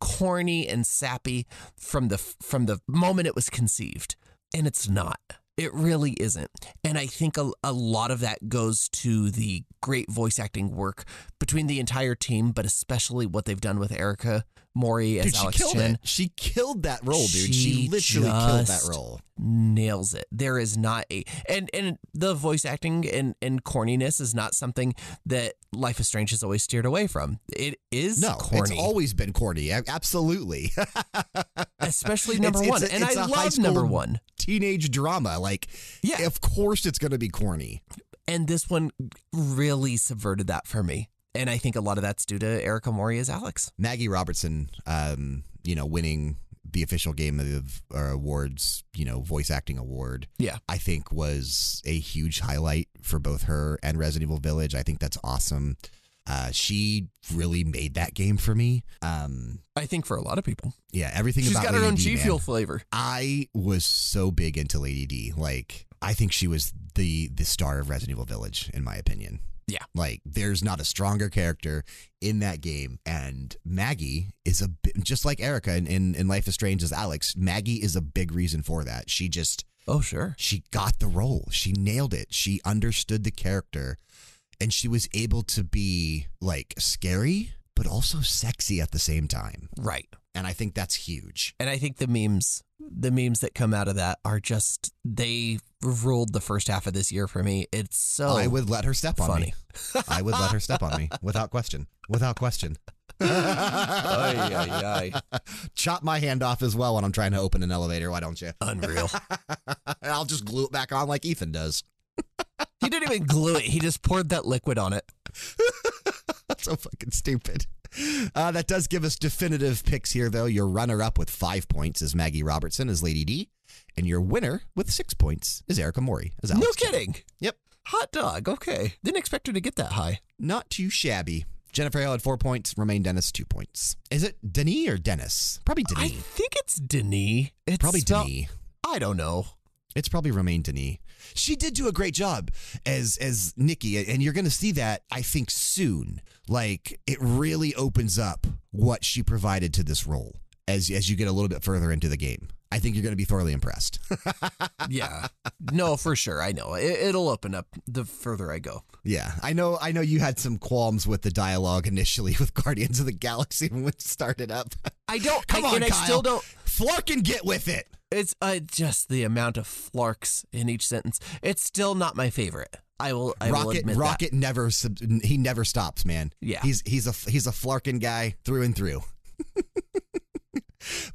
corny and sappy from the from the moment it was conceived, and it's not. It really isn't. And I think a, a lot of that goes to the great voice acting work between the entire team, but especially what they've done with Erika Mori as Dude, she Alex killed Chen. it. She killed that role, dude. She, She literally killed that role. nails it. There is not a and and the voice acting and and corniness is not something that Life is Strange has always steered away from. It is No, corny, it's always been corny. Absolutely. especially number it's one. a- and I love number one. Teenage drama. Like, Yeah. of course it's going to be corny. And this one really subverted that for me. And I think a lot of that's due to Erika Mori as Alex. Maggie Robertson, um, you know, winning the official game of uh, awards, you know, voice acting award. Yeah. I think was a huge highlight for both her and Resident Evil Village. I think that's awesome. Uh, she really made that game for me. Um, I think for a lot of people. yeah, everything She's about got her Lady own D, G man. Fuel flavor. I was so big into Lady D. Like, I think she was the the star of Resident Evil Village, in my opinion. Yeah. Like, there's not a stronger character in that game. And Maggie is a bit, just like Erika in, in, in Life is Strange as Alex, Maggie is a big reason for that. She just, Oh, sure. she got the role. She nailed it. She understood the character and she was able to be like scary, but also sexy at the same time. Right. And I think that's huge. And I think the memes, the memes that come out of that are just they ruled the first half of this year for me. It's so I would let her step on me. I would let her step on me without question. Without question. Ay, ay, ay. Chop my hand off as well when I'm trying to open an elevator. Why don't you? Unreal. I'll just glue it back on like Ethan does. He didn't even glue it. He just poured that liquid on it. That's so fucking stupid. Uh, that does give us definitive picks here, though. Your runner up with five points is Maggie Robertson as Lady D, and your winner with six points is Erika Mori as Alex. no kidding. Yep. Hot dog. Okay. Didn't expect her to get that high. Not too shabby. Jennifer Hale had four points. Romaine Dennis two points. Is it Denis or Dennis? Probably Denis. I think it's Denis. It's Probably spelled- Denis. I don't know. It's probably Romaine Denis. She did do a great job as as Nikki, and you're going to see that I think soon. Like it really opens up what she provided to this role as as you get a little bit further into the game. I think you're going to be thoroughly impressed. Yeah. no, for sure. I know. It, it'll open up the further I go. yeah, I know. I know you had some qualms with the dialogue initially with Guardians of the Galaxy when it started up. I don't. Come I, on, and I Kyle. still don't. Flark and get with it. It's uh, just the amount of flarks in each sentence. It's still not my favorite. I will. I will Rocket admit Rocket never sub- he never stops, man. Yeah. He's he's a he's a flarkin guy through and through.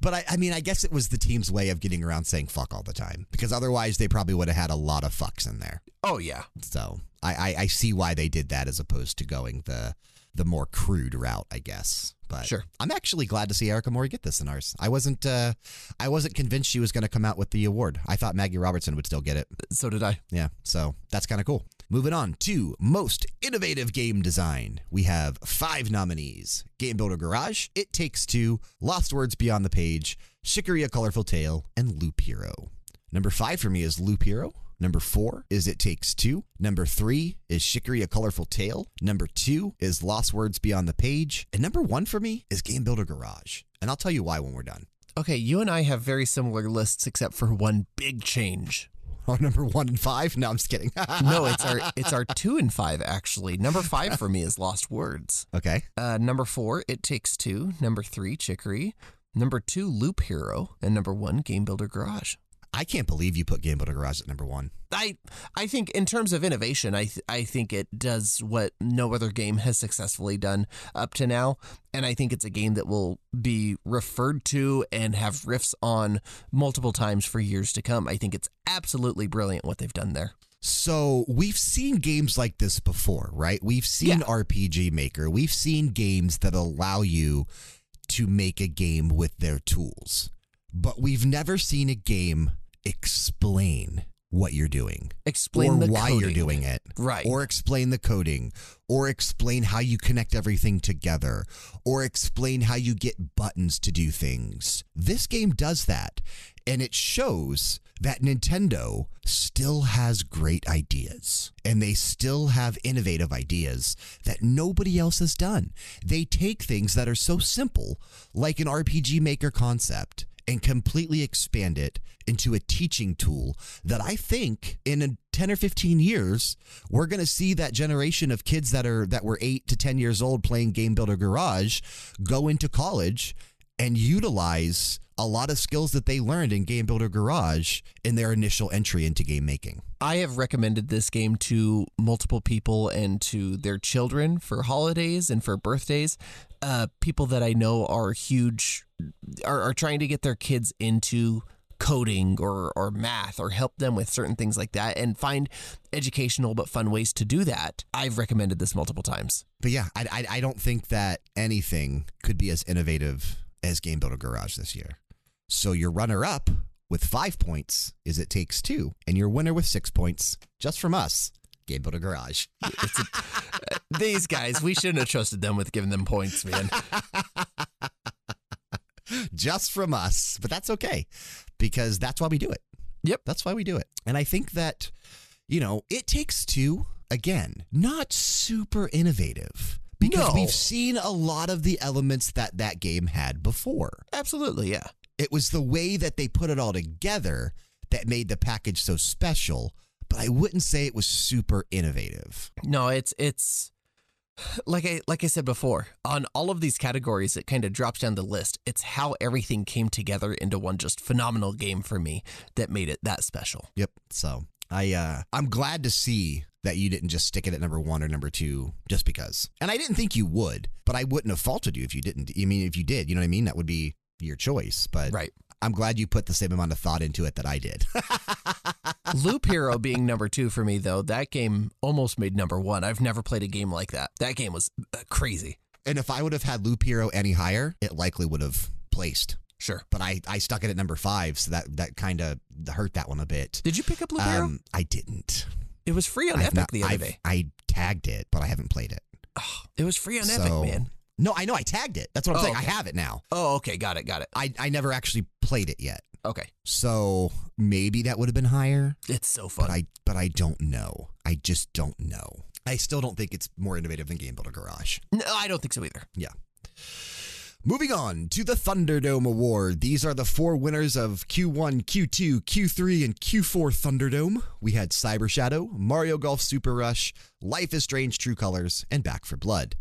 but I, I mean I guess it was the team's way of getting around saying fuck all the time because otherwise they probably would have had a lot of fucks in there. Oh yeah. So I, I, I see why they did that as opposed to going the the more crude route, I guess. But Sure. I'm actually glad to see Erika Mori get this in ours. I wasn't uh, I wasn't convinced she was going to come out with the award. I thought Maggie Robertson would still get it. So did I. Yeah, so that's kind of cool. Moving on to most innovative game design. We have five nominees Game Builder Garage, It Takes Two, Lost Words Beyond the Page, Chicory A Colorful Tale, and Loop Hero. Number five for me is Loop Hero. Number four is It Takes Two. Number three is Chicory A Colorful Tale. Number two is Lost Words Beyond the Page. And number one for me is Game Builder Garage. And I'll tell you why when we're done. Okay, you and I have very similar lists except for one big change. Or number one and five? No, I'm just kidding. No, it's our it's our two and five actually. Number five for me is Lost Words. okay. Uh, number four, It Takes Two. Number three, Chicory. Number two, Loop Hero, and number one, Game Builder Garage. I can't believe you put Game Builder Garage at number one. I I think in terms of innovation, I th- I think it does what no other game has successfully done up to now, and I think it's a game that will be referred to and have riffs on multiple times for years to come. I think it's absolutely brilliant what they've done there. So we've seen games like this before, right? We've seen Yeah. RPG Maker. We've seen games that allow you to make a game with their tools. But we've never seen a game explain what you're doing Explain or why you're doing it. Right. Or explain the coding, or explain how you connect everything together, or explain how you get buttons to do things. This game does that, and it shows that Nintendo still has great ideas, and they still have innovative ideas that nobody else has done. They take things that are so simple, like an RPG Maker concept, and completely expand it into a teaching tool that I think in a 10 or 15 years we're going to see that generation of kids that are that were 8 to 10 years old playing Game Builder Garage go into college and utilize a lot of skills that they learned in Game Builder Garage in their initial entry into game making. I have recommended this game to multiple people and to their children for holidays and for birthdays. Uh, people that I know are huge, are, are trying to get their kids into coding or, or math or help them with certain things like that and find educational but fun ways to do that. I've recommended this multiple times. But yeah, I, I, I don't think that anything could be as innovative as Game Builder Garage this year. So your runner up with five points is It Takes Two, and your winner with six points, just from us, Game Builder Garage. It's a, these guys, we shouldn't have trusted them with giving them points, man. just from us, but that's okay because that's why we do it. Yep. That's why we do it. And I think that, you know, It Takes Two, again, not super innovative because No. we've seen a lot of the elements that that game had before. Absolutely, yeah. It was the way that they put it all together that made the package so special, but I wouldn't say it was super innovative. No, it's it's like I like I said before, on all of these categories it kind of drops down the list. It's how everything came together into one just phenomenal game for me that made it that special. Yep. So I uh I'm glad to see that you didn't just stick it at number one or number two just because. And I didn't think you would, but I wouldn't have faulted you if you didn't. I mean, if you did, you know what I mean? That would be your choice. But Right. I'm glad you put the same amount of thought into it that I did. Loop Hero being number 2 for me though, that game almost made number 1. I've never played a game like that. That game was uh, crazy. and if I would have had Loop Hero any higher, it likely would have placed. Sure. But I, I stuck it at number five, so that, that kind of hurt that one a bit. Did you pick up Loop Hero? Um, I didn't. It was free on I've Epic not- the other I've- day. I tagged it, but I haven't played it. It was free on So- Epic, man. No, I know I tagged it. That's what I'm Oh, saying. I have it now. Oh, okay, got it, got it. I, I never actually played it yet. Okay. So maybe that would have been higher, It's so fun. but I but I don't know. I just don't know. I still don't think it's more innovative than Game Builder Garage. no, I don't think so either. Yeah. Moving on to the Thunderdome Award. These are the four winners of Q1, Q2, Q3, and Q4 Thunderdome. We had Cyber Shadow, Mario Golf Super Rush, Life is Strange True Colors, and Back for Blood.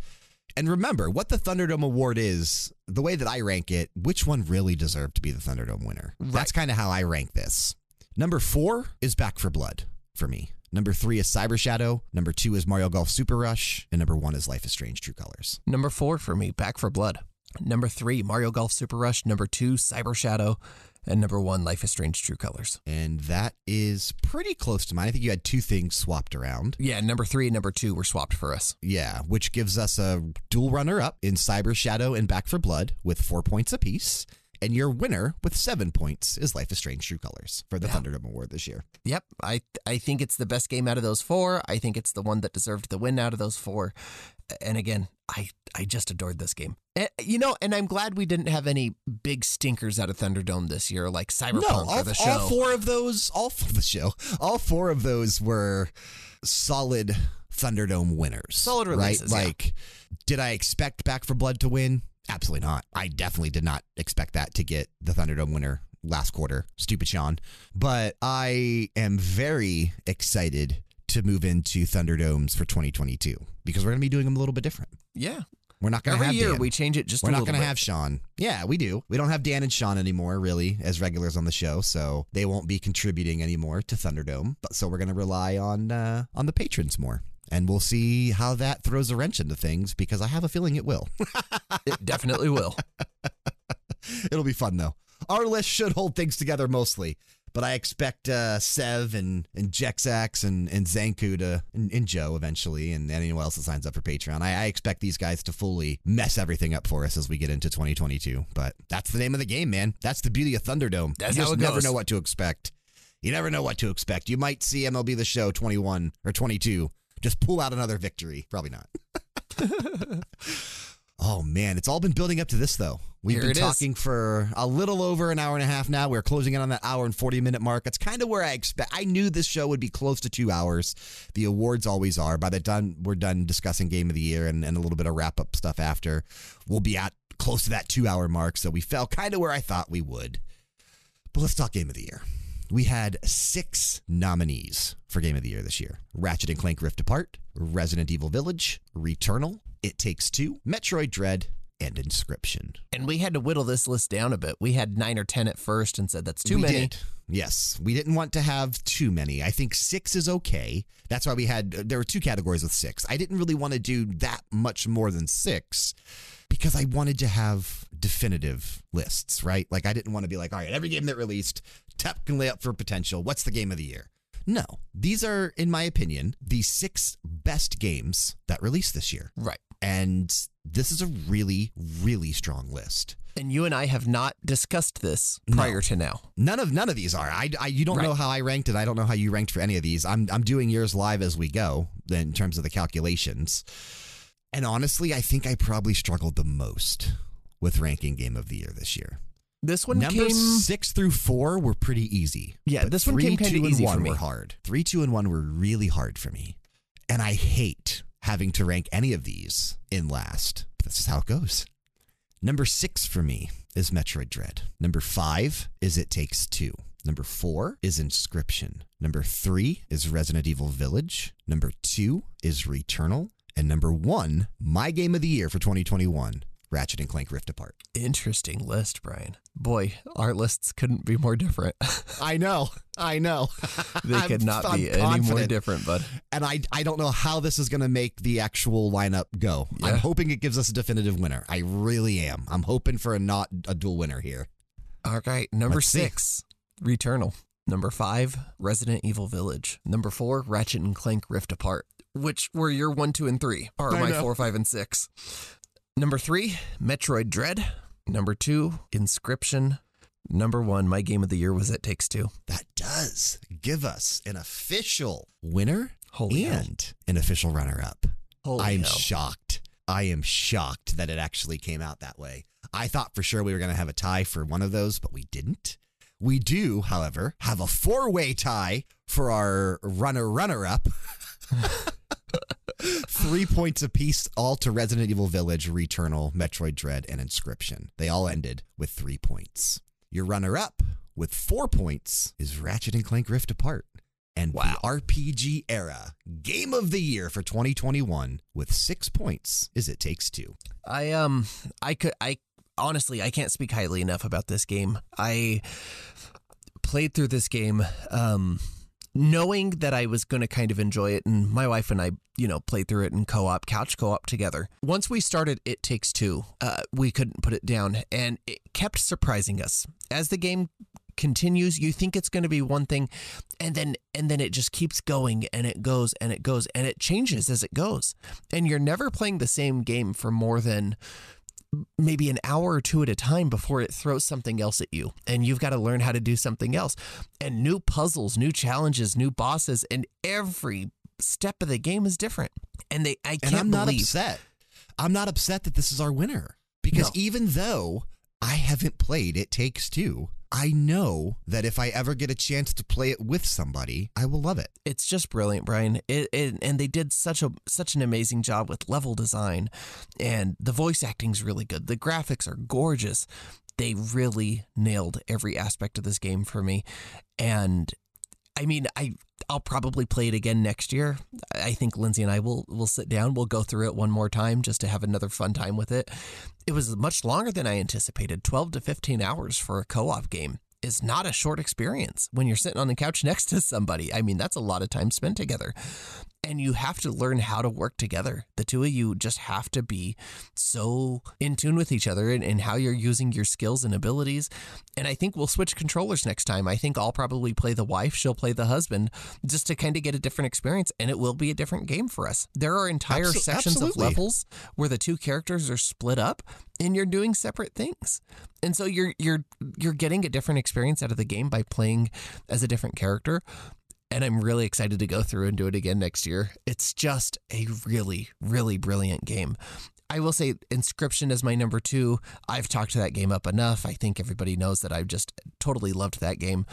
And remember, what the Thunderdome Award is, the way that I rank it, which one really deserved to be the Thunderdome winner? That's kind of how I rank this. Number four is Back for Blood for me. Number three is Cyber Shadow. Number two is Mario Golf Super Rush. And number one is Life is Strange True Colors. Number four for me, Back for Blood. Number three, Mario Golf Super Rush. Number two, Cyber Shadow. And number one, Life is Strange True Colors. And that is pretty close to mine. I think you had two things swapped around. Yeah, number three and number two were swapped for us. Yeah, which gives us a dual runner up in Cyber Shadow and Back for Blood with four points apiece. And your winner with seven points is Life is Strange True Colors for the Thunderdome Award this year. Yep, I I think it's the best game out of those four. I think it's the one that deserved the win out of those four. And again, I I just adored this game. And, you know, and I'm glad we didn't have any big stinkers out of Thunderdome this year, like Cyberpunk no, or all, the show. all four of those, all f- the show, all four of those were solid Thunderdome winners. Solid releases. Right? Like, did I expect Back for Blood to win? Absolutely not. I definitely did not expect that to get the Thunderdome winner last quarter. Stupid Sean. But I am very excited to move into Thunderdomes for 2022 because we're going to be doing them a little bit different. Yeah. We're not going to Every have year Dan. we change it just We're not going to have Sean. Yeah, we do. We don't have Dan and Sean anymore, really, as regulars on the show, so they won't be contributing anymore to Thunderdome. But so we're going to rely on uh, on the patrons more, and we'll see how that throws a wrench into things because I have a feeling it will. It definitely will. It'll be fun though. Our list should hold things together mostly, but I expect uh, Sev and and Jexax and and Xancu to and, and Joe eventually, and anyone else that signs up for Patreon. I, I expect these guys to fully mess everything up for us as we get into 2022. But that's the name of the game, man. That's the beauty of Thunderdome. That's you how just never know what to expect. You never know what to expect. You might see MLB the Show 21 or 22 just pull out another victory. Probably not. Oh man, it's all been building up to this though. We've Here been it is. talking for a little over an hour and a half now. We're closing in on that hour and 40 minute mark. It's kind of where I expect I knew this show would be close to 2 hours. The awards always are. By the time we're done discussing game of the year and, and a little bit of wrap up stuff after, we'll be at close to that 2 hour mark, so we fell kind of where I thought we would. But let's talk game of the year. We had six nominees for Game of the Year this year Ratchet and Clank Rift Apart, Resident Evil Village, Returnal, It Takes Two, Metroid Dread, and Inscryption. And we had to whittle this list down a bit. We had nine or 10 at first and said that's too we many. Did. Yes, we didn't want to have too many. I think six is okay. That's why we had, there were two categories with six. I didn't really want to do that much more than six because I wanted to have definitive lists, right? Like, I didn't want to be like, all right, every game that released, tap can lay up for potential. What's the game of the year? No, these are, in my opinion, the six best games that released this year. Right. And this is a really, really strong list. And you and I have not discussed this prior to now. None of none of these are. I, I you don't know how I ranked it. I don't know how you ranked for any of these. I'm I'm doing yours live as we go in terms of the calculations. And honestly, I think I probably struggled the most with ranking game of the year this year. This one Numbers came. six through four were pretty easy. Yeah, this one three, came kinda two, and easy for me. Were hard. Three, two, and one were really hard for me, and I hate having to rank any of these in last. This is how it goes. Number six for me is Metroid Dread. Number five is It Takes Two. Number four is Inscryption. Number three is Resident Evil Village. Number two is Returnal. And number one, my game of the year for 2021, Ratchet and Clank Rift Apart. Interesting list, Bryan. Boy, our lists couldn't be more different. I know. I know. they could not I'm be any more different, bud. And I, I don't know how this is going to make the actual lineup go. I'm hoping it gives us a definitive winner. I really am. I'm hoping for a not a dual winner here. All right, number Let's see. six, Returnal. Number five, Resident Evil Village. Number four, Ratchet and Clank Rift Apart, which were your one, two, and three, or I my know. four, five, and six. Number three, Metroid Dread. Number two, Inscryption. Number one, my game of the year was It Takes Two. That does give us an official winner Holy hell. and an official runner up. I'm hell. shocked. I am shocked that it actually came out that way. I thought for sure we were going to have a tie for one of those, but we didn't. We do, however, have a four way tie for our runner runner up. Three points apiece, all to Resident Evil Village, Returnal, Metroid Dread, and Inscryption. They all ended with three points. Your runner up with four points is Ratchet and Clank Rift Apart. And Wow. the RPGera game of the year for 2021 with six points is It Takes Two. I um I could I honestly I can't speak highly enough about this game. I played through this game um knowing that I was going to kind of enjoy it and my wife and I, you know, played through it in co-op, couch co-op together. Once we started It Takes Two, uh, we couldn't put it down and it kept surprising us. As the game continues, you think it's going to be one thing and then and then it just keeps going and it goes and it goes and it changes as it goes. And you're never playing the same game for more than maybe an hour or two at a time before it throws something else at you and you've got to learn how to do something else and new puzzles new challenges new bosses and every step of the game is different and they i can't I'm not believe upset. I'm not upset that this is our winner because No. even though I haven't played It Takes Two, I know that if I ever get a chance to play it with somebody, I will love it. It's just brilliant, Bryan. It, it, and they did such a such an amazing job with level design, and the voice acting's really good. The graphics are gorgeous. They really nailed every aspect of this game for me, and I mean, I I'll probably play it again next year. I think Lindsay and I will will sit down. We'll go through it one more time just to have another fun time with it. It was much longer than I anticipated, 12 to 15 hours for a co-op game is not a short experience when you're sitting on the couch next to somebody. I mean, that's a lot of time spent together. And you have to learn how to work together. The two of you just have to be so in tune with each other and, and how you're using your skills and abilities. And I think we'll switch controllers next time. I think I'll probably play the wife, she'll play the husband, just to kind of get a different experience. And it will be a different game for us. There are entire Absol- sections absolutely. of levels where the two characters are split up and you're doing separate things. And so you're you're you're getting a different experience out of the game by playing as a different character. And I'm really excited to go through and do it again next year. It's just a really, really brilliant game. I will say Inscryption is my number two. I've talked to that game up enough. I think everybody knows that I've just totally loved that game.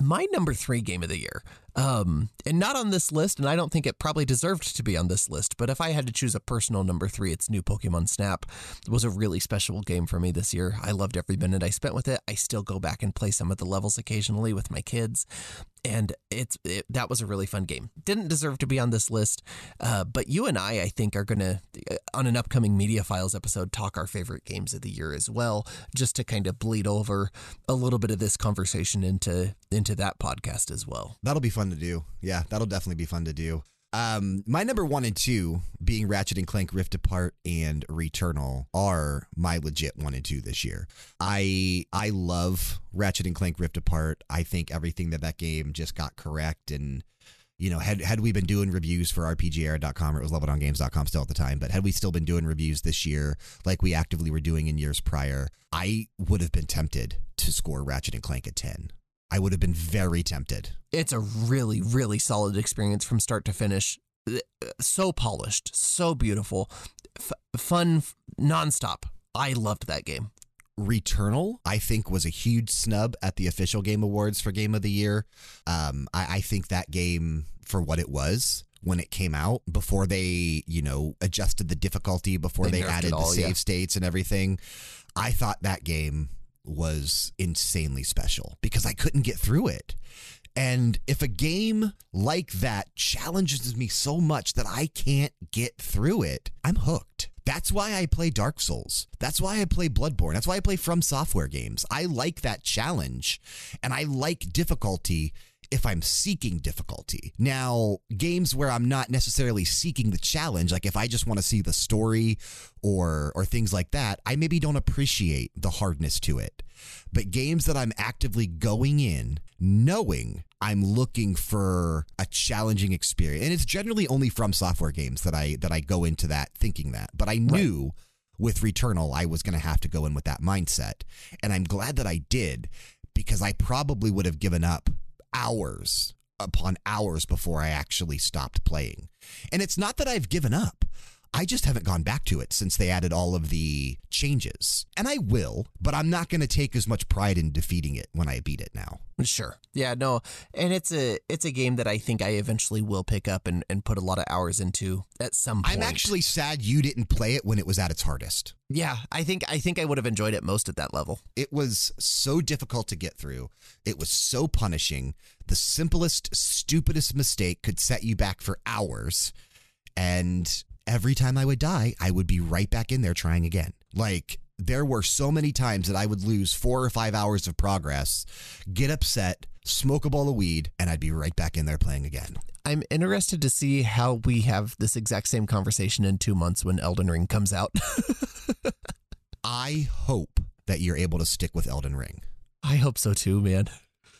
My number three game of the year um, and not on this list, and I don't think it probably deserved to be on this list. But if I had to choose a personal number three, it's new Pokemon Snap. It was a really special game for me this year. I loved every minute I spent with it. I still go back and play some of the levels occasionally with my kids, and it's it, that was a really fun game. Didn't deserve to be on this list, uh, but you and I, I think, are gonna uh, on an upcoming Media Files episode talk our favorite games of the year as well, just to kind of bleed over a little bit of this conversation into into that podcast as well. That'll be fun to do. Yeah, that'll definitely be fun to do. Um, my number one and two being Ratchet and Clank Rift Apart and Returnal are my legit one and two this year. I I love Ratchet and Clank Rift Apart. I think everything that that game just got correct and you know, had had we been doing reviews for RPGera.com, or it was leveldowngames.com still at the time, but had we still been doing reviews this year like we actively were doing in years prior, I would have been tempted to score Ratchet and Clank at 10. I would have been very tempted. It's a really, really solid experience from start to finish. So polished, so beautiful, F- fun, nonstop. I loved that game. Returnal, I think, was a huge snub at the official Game Awards for Game of the Year. Um, I, I think that game, for what it was, when it came out before they, you know, adjusted the difficulty, before they, they added all, the save yeah. states and everything. I thought that game was insanely special because I couldn't get through it. And if a game like that challenges me so much that I can't get through it, I'm hooked. That's why I play Dark Souls. That's why I play Bloodborne. That's why I play From Software games. I like that challenge and I like difficulty if I'm seeking difficulty. Now, games where I'm not necessarily seeking the challenge, like if I just want to see the story or or things like that, I maybe don't appreciate the hardness to it. But games that I'm actively going in knowing I'm looking for a challenging experience. And it's generally only from software games that I that I go into that thinking that. But I knew right. with Returnal I was going to have to go in with that mindset. And I'm glad that I did because I probably would have given up hours upon hours before I actually stopped playing. And it's not that I've given up. I just haven't gone back to it since they added all of the changes. And I will, but I'm not going to take as much pride in defeating it when I beat it now. Sure. Yeah, no. And it's a it's a game that I think I eventually will pick up and, and put a lot of hours into at some point. I'm actually sad you didn't play it when it was at its hardest. Yeah, I think I think I would have enjoyed it most at that level. It was so difficult to get through. It was so punishing. The simplest, stupidest mistake could set you back for hours. And every time I would die, I would be right back in there trying again. Like there were so many times that I would lose four or five hours of progress, get upset, smoke a bowl of weed, and I'd be right back in there playing again. I'm interested to see how we have this exact same conversation in two months when Elden Ring comes out. I hope that you're able to stick with Elden Ring. I hope so too, man.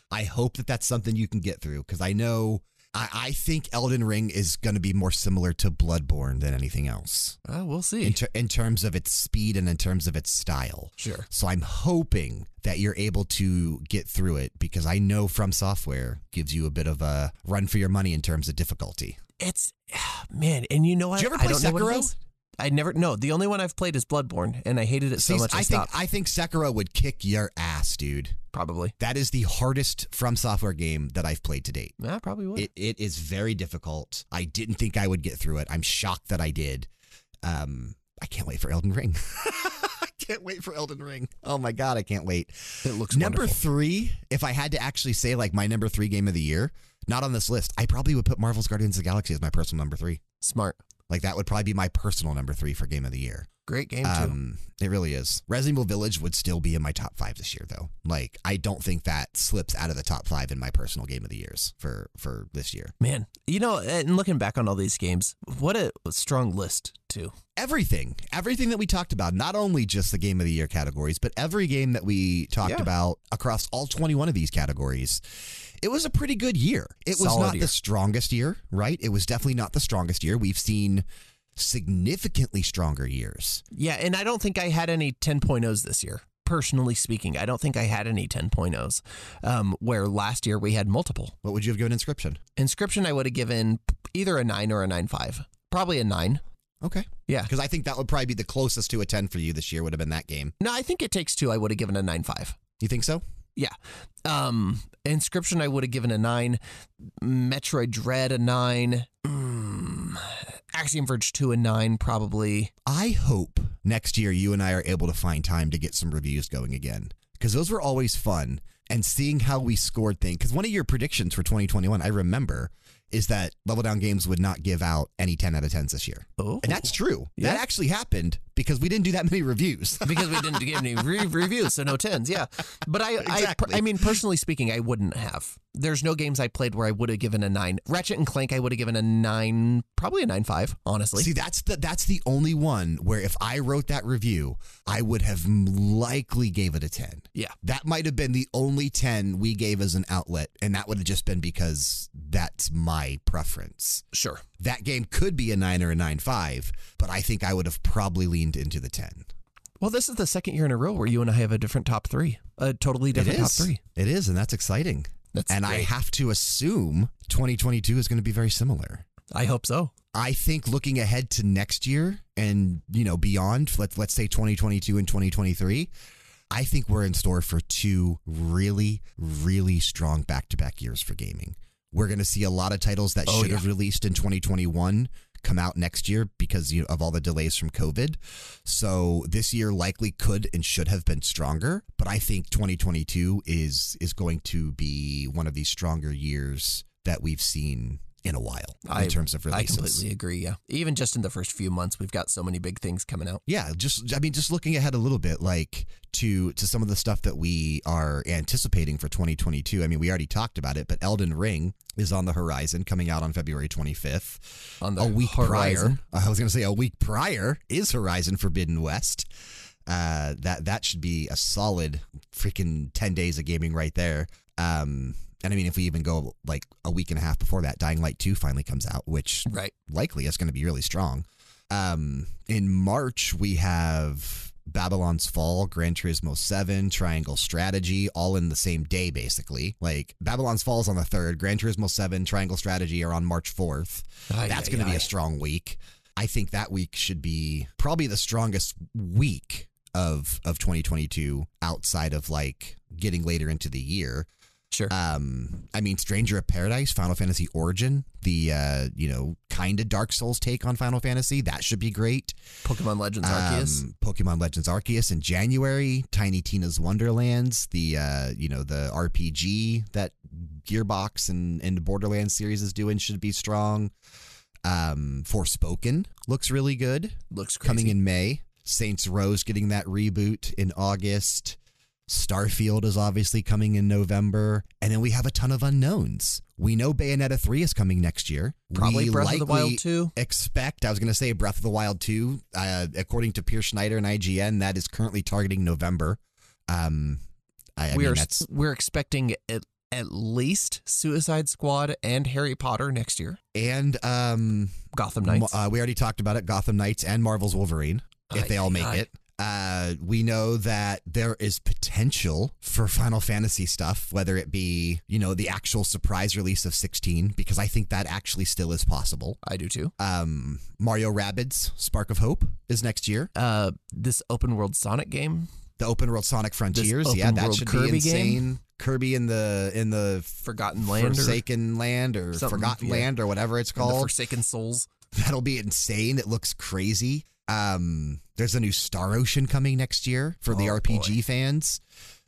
I hope that that's something you can get through because I know I, I think Elden Ring is going to be more similar to Bloodborne than anything else. Uh, we'll see. In, ter- in terms of its speed and in terms of its style. Sure. So I'm hoping that you're able to get through it because I know From Software gives you a bit of a run for your money in terms of difficulty. It's man, and you know what? Did you ever play Sekiro? I never. No, the only one I've played is Bloodborne, and I hated it so much. I, I think. I think Sekiro would kick your ass, dude. probably. That is the hardest From Software game that I've played to date. Yeah, probably would. It it is very difficult. I didn't think I would get through it. I'm shocked that I did. Um, I can't wait for Elden Ring. I can't wait for Elden Ring. Oh my god, I can't wait. it looks Number wonderful. three, if I had to actually say like my number three game of the year, not on this list, I probably would put Marvel's Guardians of the Galaxy as my personal number three. Smart. Like that would probably be my personal number three for game of the year. Great game too. Um, it really is. Resident Evil Village would still be in my top five this year, though. Like, I don't think that slips out of the top five in my personal game of the years for for this year. Man, you know, and looking back on all these games, what a strong list too. Everything, everything that we talked about, not only just the game of the year categories, but every game that we talked Yeah. about across all 21 of these categories. It was a pretty good year. It was not year. the strongest year, right? It was definitely not the strongest year. We've seen significantly stronger years. Yeah, and I don't think I had any 10.0s this year. Personally speaking, I don't think I had any 10.0s. Um, where last year we had multiple. What would you have given Inscryption? Inscryption, I would have given either a nine or a nine five. Probably a nine. Okay. Yeah. Because I think that would probably be the closest to a 10 for you this year would have been that game. No, I think it takes two. I would have given a nine five. You think so? Yeah. Um, Inscryption, I would have given a nine. Metroid Dread, a nine. Mm, Axiom Verge 2, a nine, probably. I hope next year you and I are able to find time to get some reviews going again because those were always fun. And seeing how we scored things, because one of your predictions for 2021, I remember, is that Level Down Games would not give out any 10 out of 10s this year. Oh. And that's true. Yeah. That actually happened because we didn't do that many reviews. because we didn't give any re- reviews, so no tens. Yeah, but I, Exactly. I, I mean, personally speaking, I wouldn't have. There's no games I played where I would have given a nine. Ratchet and Clank, I would have given a nine, probably a nine five. Honestly, See, that's the that's the only one where if I wrote that review, I would have likely gave it a 10. yeah, That might have been the only 10 we gave as an outlet, and that would have just been because that's my preference. sure. That game could be a 9 or a nine five, but I think I would have probably leaned into the 10. Well, this is the second year in a row where you and I have a different top three, a totally different top three. It is, and that's exciting. That's and I have to assume 2022 is going to be very similar. I hope so. I think looking ahead to next year and you know beyond, let's let's say 2022 and 2023, I think we're in store for two really really strong back-to-back years for gaming. We're going to see a lot of titles that Oh, should have released in 2021 come out next year because you know, of all the delays from COVID. So this year likely could and should have been stronger, but I think 2022 is is going to be one of these stronger years that we've seen in a while I- in terms of releases. I completely agree. Yeah, even just in the first few months, we've got so many big things coming out. yeah just i mean just looking ahead a little bit like to to some of the stuff that we are anticipating for 2022 i mean we already talked about it but Elden Ring is on the horizon coming out on february 25th On the a week horizon. prior i was going to say a week prior is Horizon Forbidden West uh, that that should be a solid freaking 10 days of gaming right there um and I mean, if we even go like a week and a half before that, Dying Light 2 finally comes out, which Right. likely is going to be really strong. Um, in March, we have Babylon's Fall, Gran Turismo 7, Triangle Strategy, all in the same day, basically. Like Babylon's Fall is on the 3rd, Gran Turismo 7, Triangle Strategy are on March 4th. Ay, That's going to be a strong week. I think that week should be probably the strongest week of of 2022 outside of like getting later into the year. Sure. Um, I mean, Stranger of Paradise, Final Fantasy Origin, the uh, you know kind of Dark Souls take on Final Fantasy, that should be great. Pokemon Legends Arceus. Um, Pokemon Legends Arceus in January, Tiny Tina's Wonderlands, the uh, you know the RPG that Gearbox and and Borderlands series is doing should be strong. Um, Forspoken looks really good Looks crazy. coming in May. Saints Row getting that reboot in August. Starfield is obviously coming in November. And then we have a ton of unknowns. We know Bayonetta 3 is coming next year. Probably we Breath of the Wild likely 2. Expect, I was going to say Breath of the Wild 2. Uh, according to Pierce Schneider and IGN, that is currently targeting November. Um, I, I we mean, are that's we're expecting at, at least Suicide Squad and Harry Potter next year. and um, Gotham Knights. Uh, we already talked about it. Gotham Knights and Marvel's Wolverine, if Aye, they all make it. Uh, we know that there is potential for Final Fantasy stuff, whether it be, you know, the actual surprise release of 16, because I think that actually still is possible. I do too. Um, Mario Rabbids Spark of Hope is next year. Uh, this open world Sonic game, The open world Sonic Frontiers, yeah, that should Kirby be insane. game? Kirby in the in the Forgotten Land, or Forsaken Land or Forgotten yeah. Land or whatever it's the called. Forsaken Souls. That'll be insane. It looks crazy. Um, there's a new Star Ocean coming next year for the Oh, RPG boy. fans.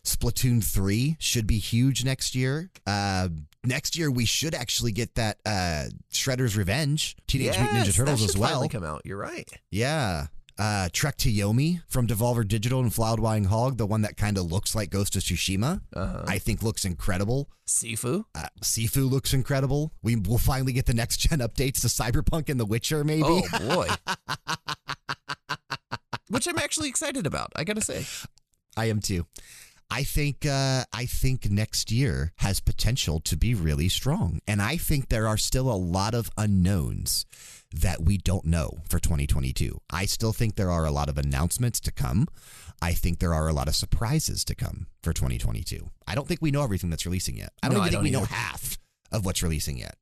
Splatoon 3 should be huge next year. Uh, next year, we should actually get that uh, Shredder's Revenge, Teenage Mutant Ninja Turtles as well. come out. You're right. Yeah. Uh, Trek to Yomi from Devolver Digital and Flying Wild Hog, the one that kind of looks like Ghost of Tsushima, Uh-huh. I think looks incredible. Sifu. Uh, Sifu looks incredible. We will finally get the next gen updates to Cyberpunk and The Witcher, maybe. Oh boy. Which I'm actually excited about. I gotta say. I am too. I think uh, I think next year has potential to be really strong, and I think there are still a lot of unknowns that we don't know for 2022. I still think there are a lot of announcements to come. I think there are a lot of surprises to come for 2022. I don't think we know everything that's releasing yet. I don't No, even I think don't we know half of what's releasing yet.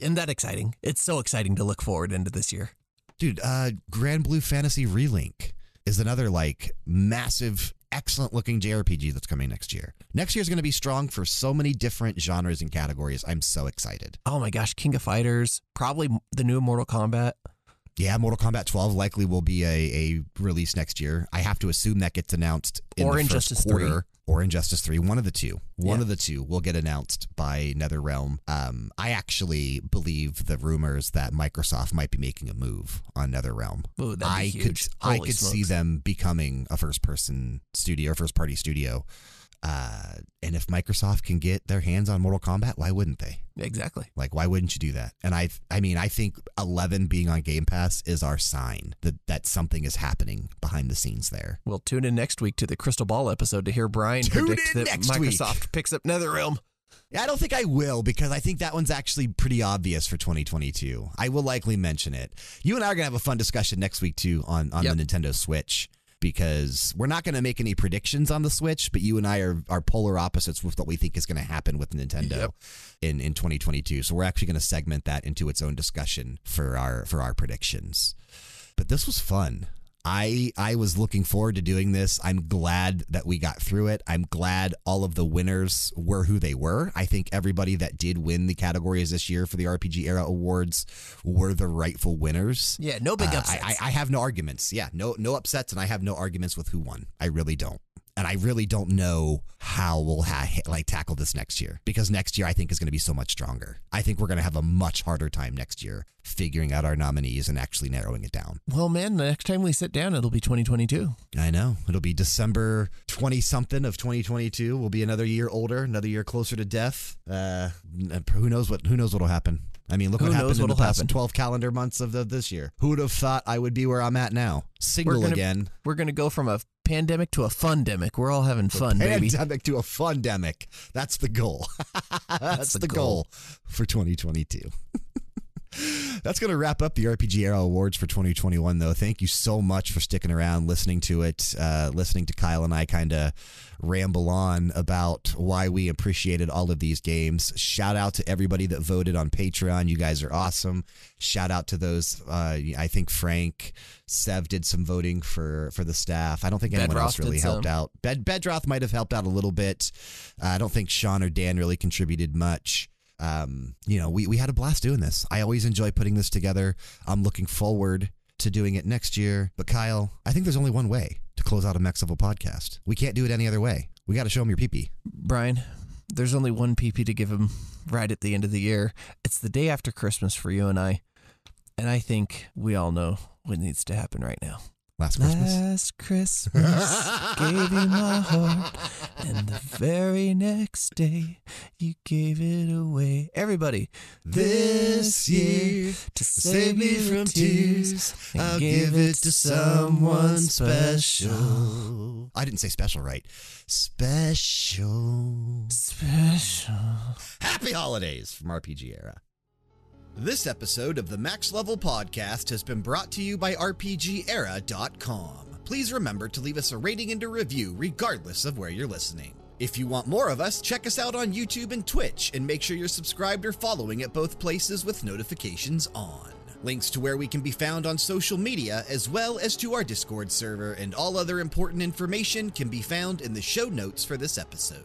Isn't that exciting? It's so exciting to look forward into this year. Dude, uh, Granblue Fantasy Relink is another like massive, excellent looking JRPG that's coming next year. Next year is going to be strong for so many different genres and categories. I'm so excited. Oh my gosh, King of Fighters, probably the new Mortal Kombat. Yeah, Mortal Kombat 12 likely will be a, a release next year. I have to assume that gets announced in Or the Injustice first 3. quarter. Or Injustice 3. One of the two. One Yeah. of the two will get announced by NetherRealm. Um, I actually believe the rumors that Microsoft might be making a move on NetherRealm. Ooh, I could I could see them becoming a first person studio first party studio. Uh, and if Microsoft can get their hands on Mortal Kombat, why wouldn't they? Exactly. Like, why wouldn't you do that? And I, I mean, I think 11 being on Game Pass is our sign that that something is happening behind the scenes there. We'll tune in next week to the Crystal Ball episode to hear Bryan Tune predict that next week. Microsoft picks up NetherRealm. I don't think I will because I think that one's actually pretty obvious for 2022. I will likely mention it. You and I are gonna have a fun discussion next week too on on Yep. the Nintendo Switch because we're not going to make any predictions on the Switch, but you and I are, are polar opposites with what we think is going to happen with Nintendo Yep. in, in 2022. So we're actually going to segment that into its own discussion for our for our predictions. But this was fun. I I was looking forward to doing this. I'm glad that we got through it. I'm glad all of the winners were who they were. I think everybody that did win the categories this year for the RPGera Awards were the rightful winners. Yeah, no big Uh. I, I, I have no arguments. Yeah, no no upsets, and I have no arguments with who won. I really don't, and I really don't know how we'll ha- like tackle this next year because next year I think is going to be so much stronger. I think we're going to have a much harder time next year figuring out our nominees and actually narrowing it down. well, man, the next time we sit down, it'll be 2022. I know it'll be December twenty something of twenty twenty two. We'll be another year older, another year closer to death. Uh, who knows what who knows what'll happen. I mean, look Who what happened in the past happen. twelve calendar months of the, this year. Who would have thought I would be where I'm at now, single gonna- again? We're going to go from a pandemic to a fundemic. We're all having fun, baby. pandemic to a fundemic. That's the goal. That's, the the, goal. goal. for 2022. That's going to wrap up the RPGera Awards for 2021, though. Thank you so much for sticking around, listening to it, uh, listening to Kyle and I kind of ramble on about why we appreciated all of these games. Shout out to everybody that voted on Patreon. You guys are awesome. Shout out to those. Uh, I think Frank, Sev did some voting for for the staff. I don't think anyone Bedroth else really helped some. out. Bed Bedroth might have helped out a little bit. Uh, I don't think Sean or Dan really contributed much. Um, you know, we, we had a blast doing this. I always enjoy putting this together. I'm looking forward to doing it next year. But Kyle, I think there's only one way to close out a Max Level podcast. We can't do it any other way. We got to show them your pee Bryan, there's only one PP to give him right at the end of the year. It's the day after Christmas for you and I. And I think we all know what needs to happen right now. Last Christmas. Last Christmas gave you my heart, and the very next day you gave it away. Everybody, This year, to Save me from tears. I'll give it to someone special. I didn't say special right. Special. special. Happy holidays from RPGera. This episode of the Max Level Podcast has been brought to you by RPGera.com. please remember to leave us a rating and a review regardless of where you're listening. If you want more of us, check us out on YouTube and Twitch, and make sure you're subscribed or following at both places with notifications on. Links to where we can be found on social media, as well as to our Discord server and all other important information, can be found in the show notes for this episode.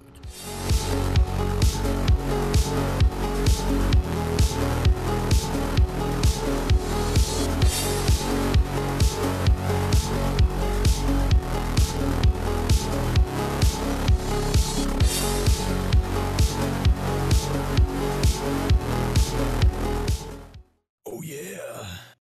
yeah.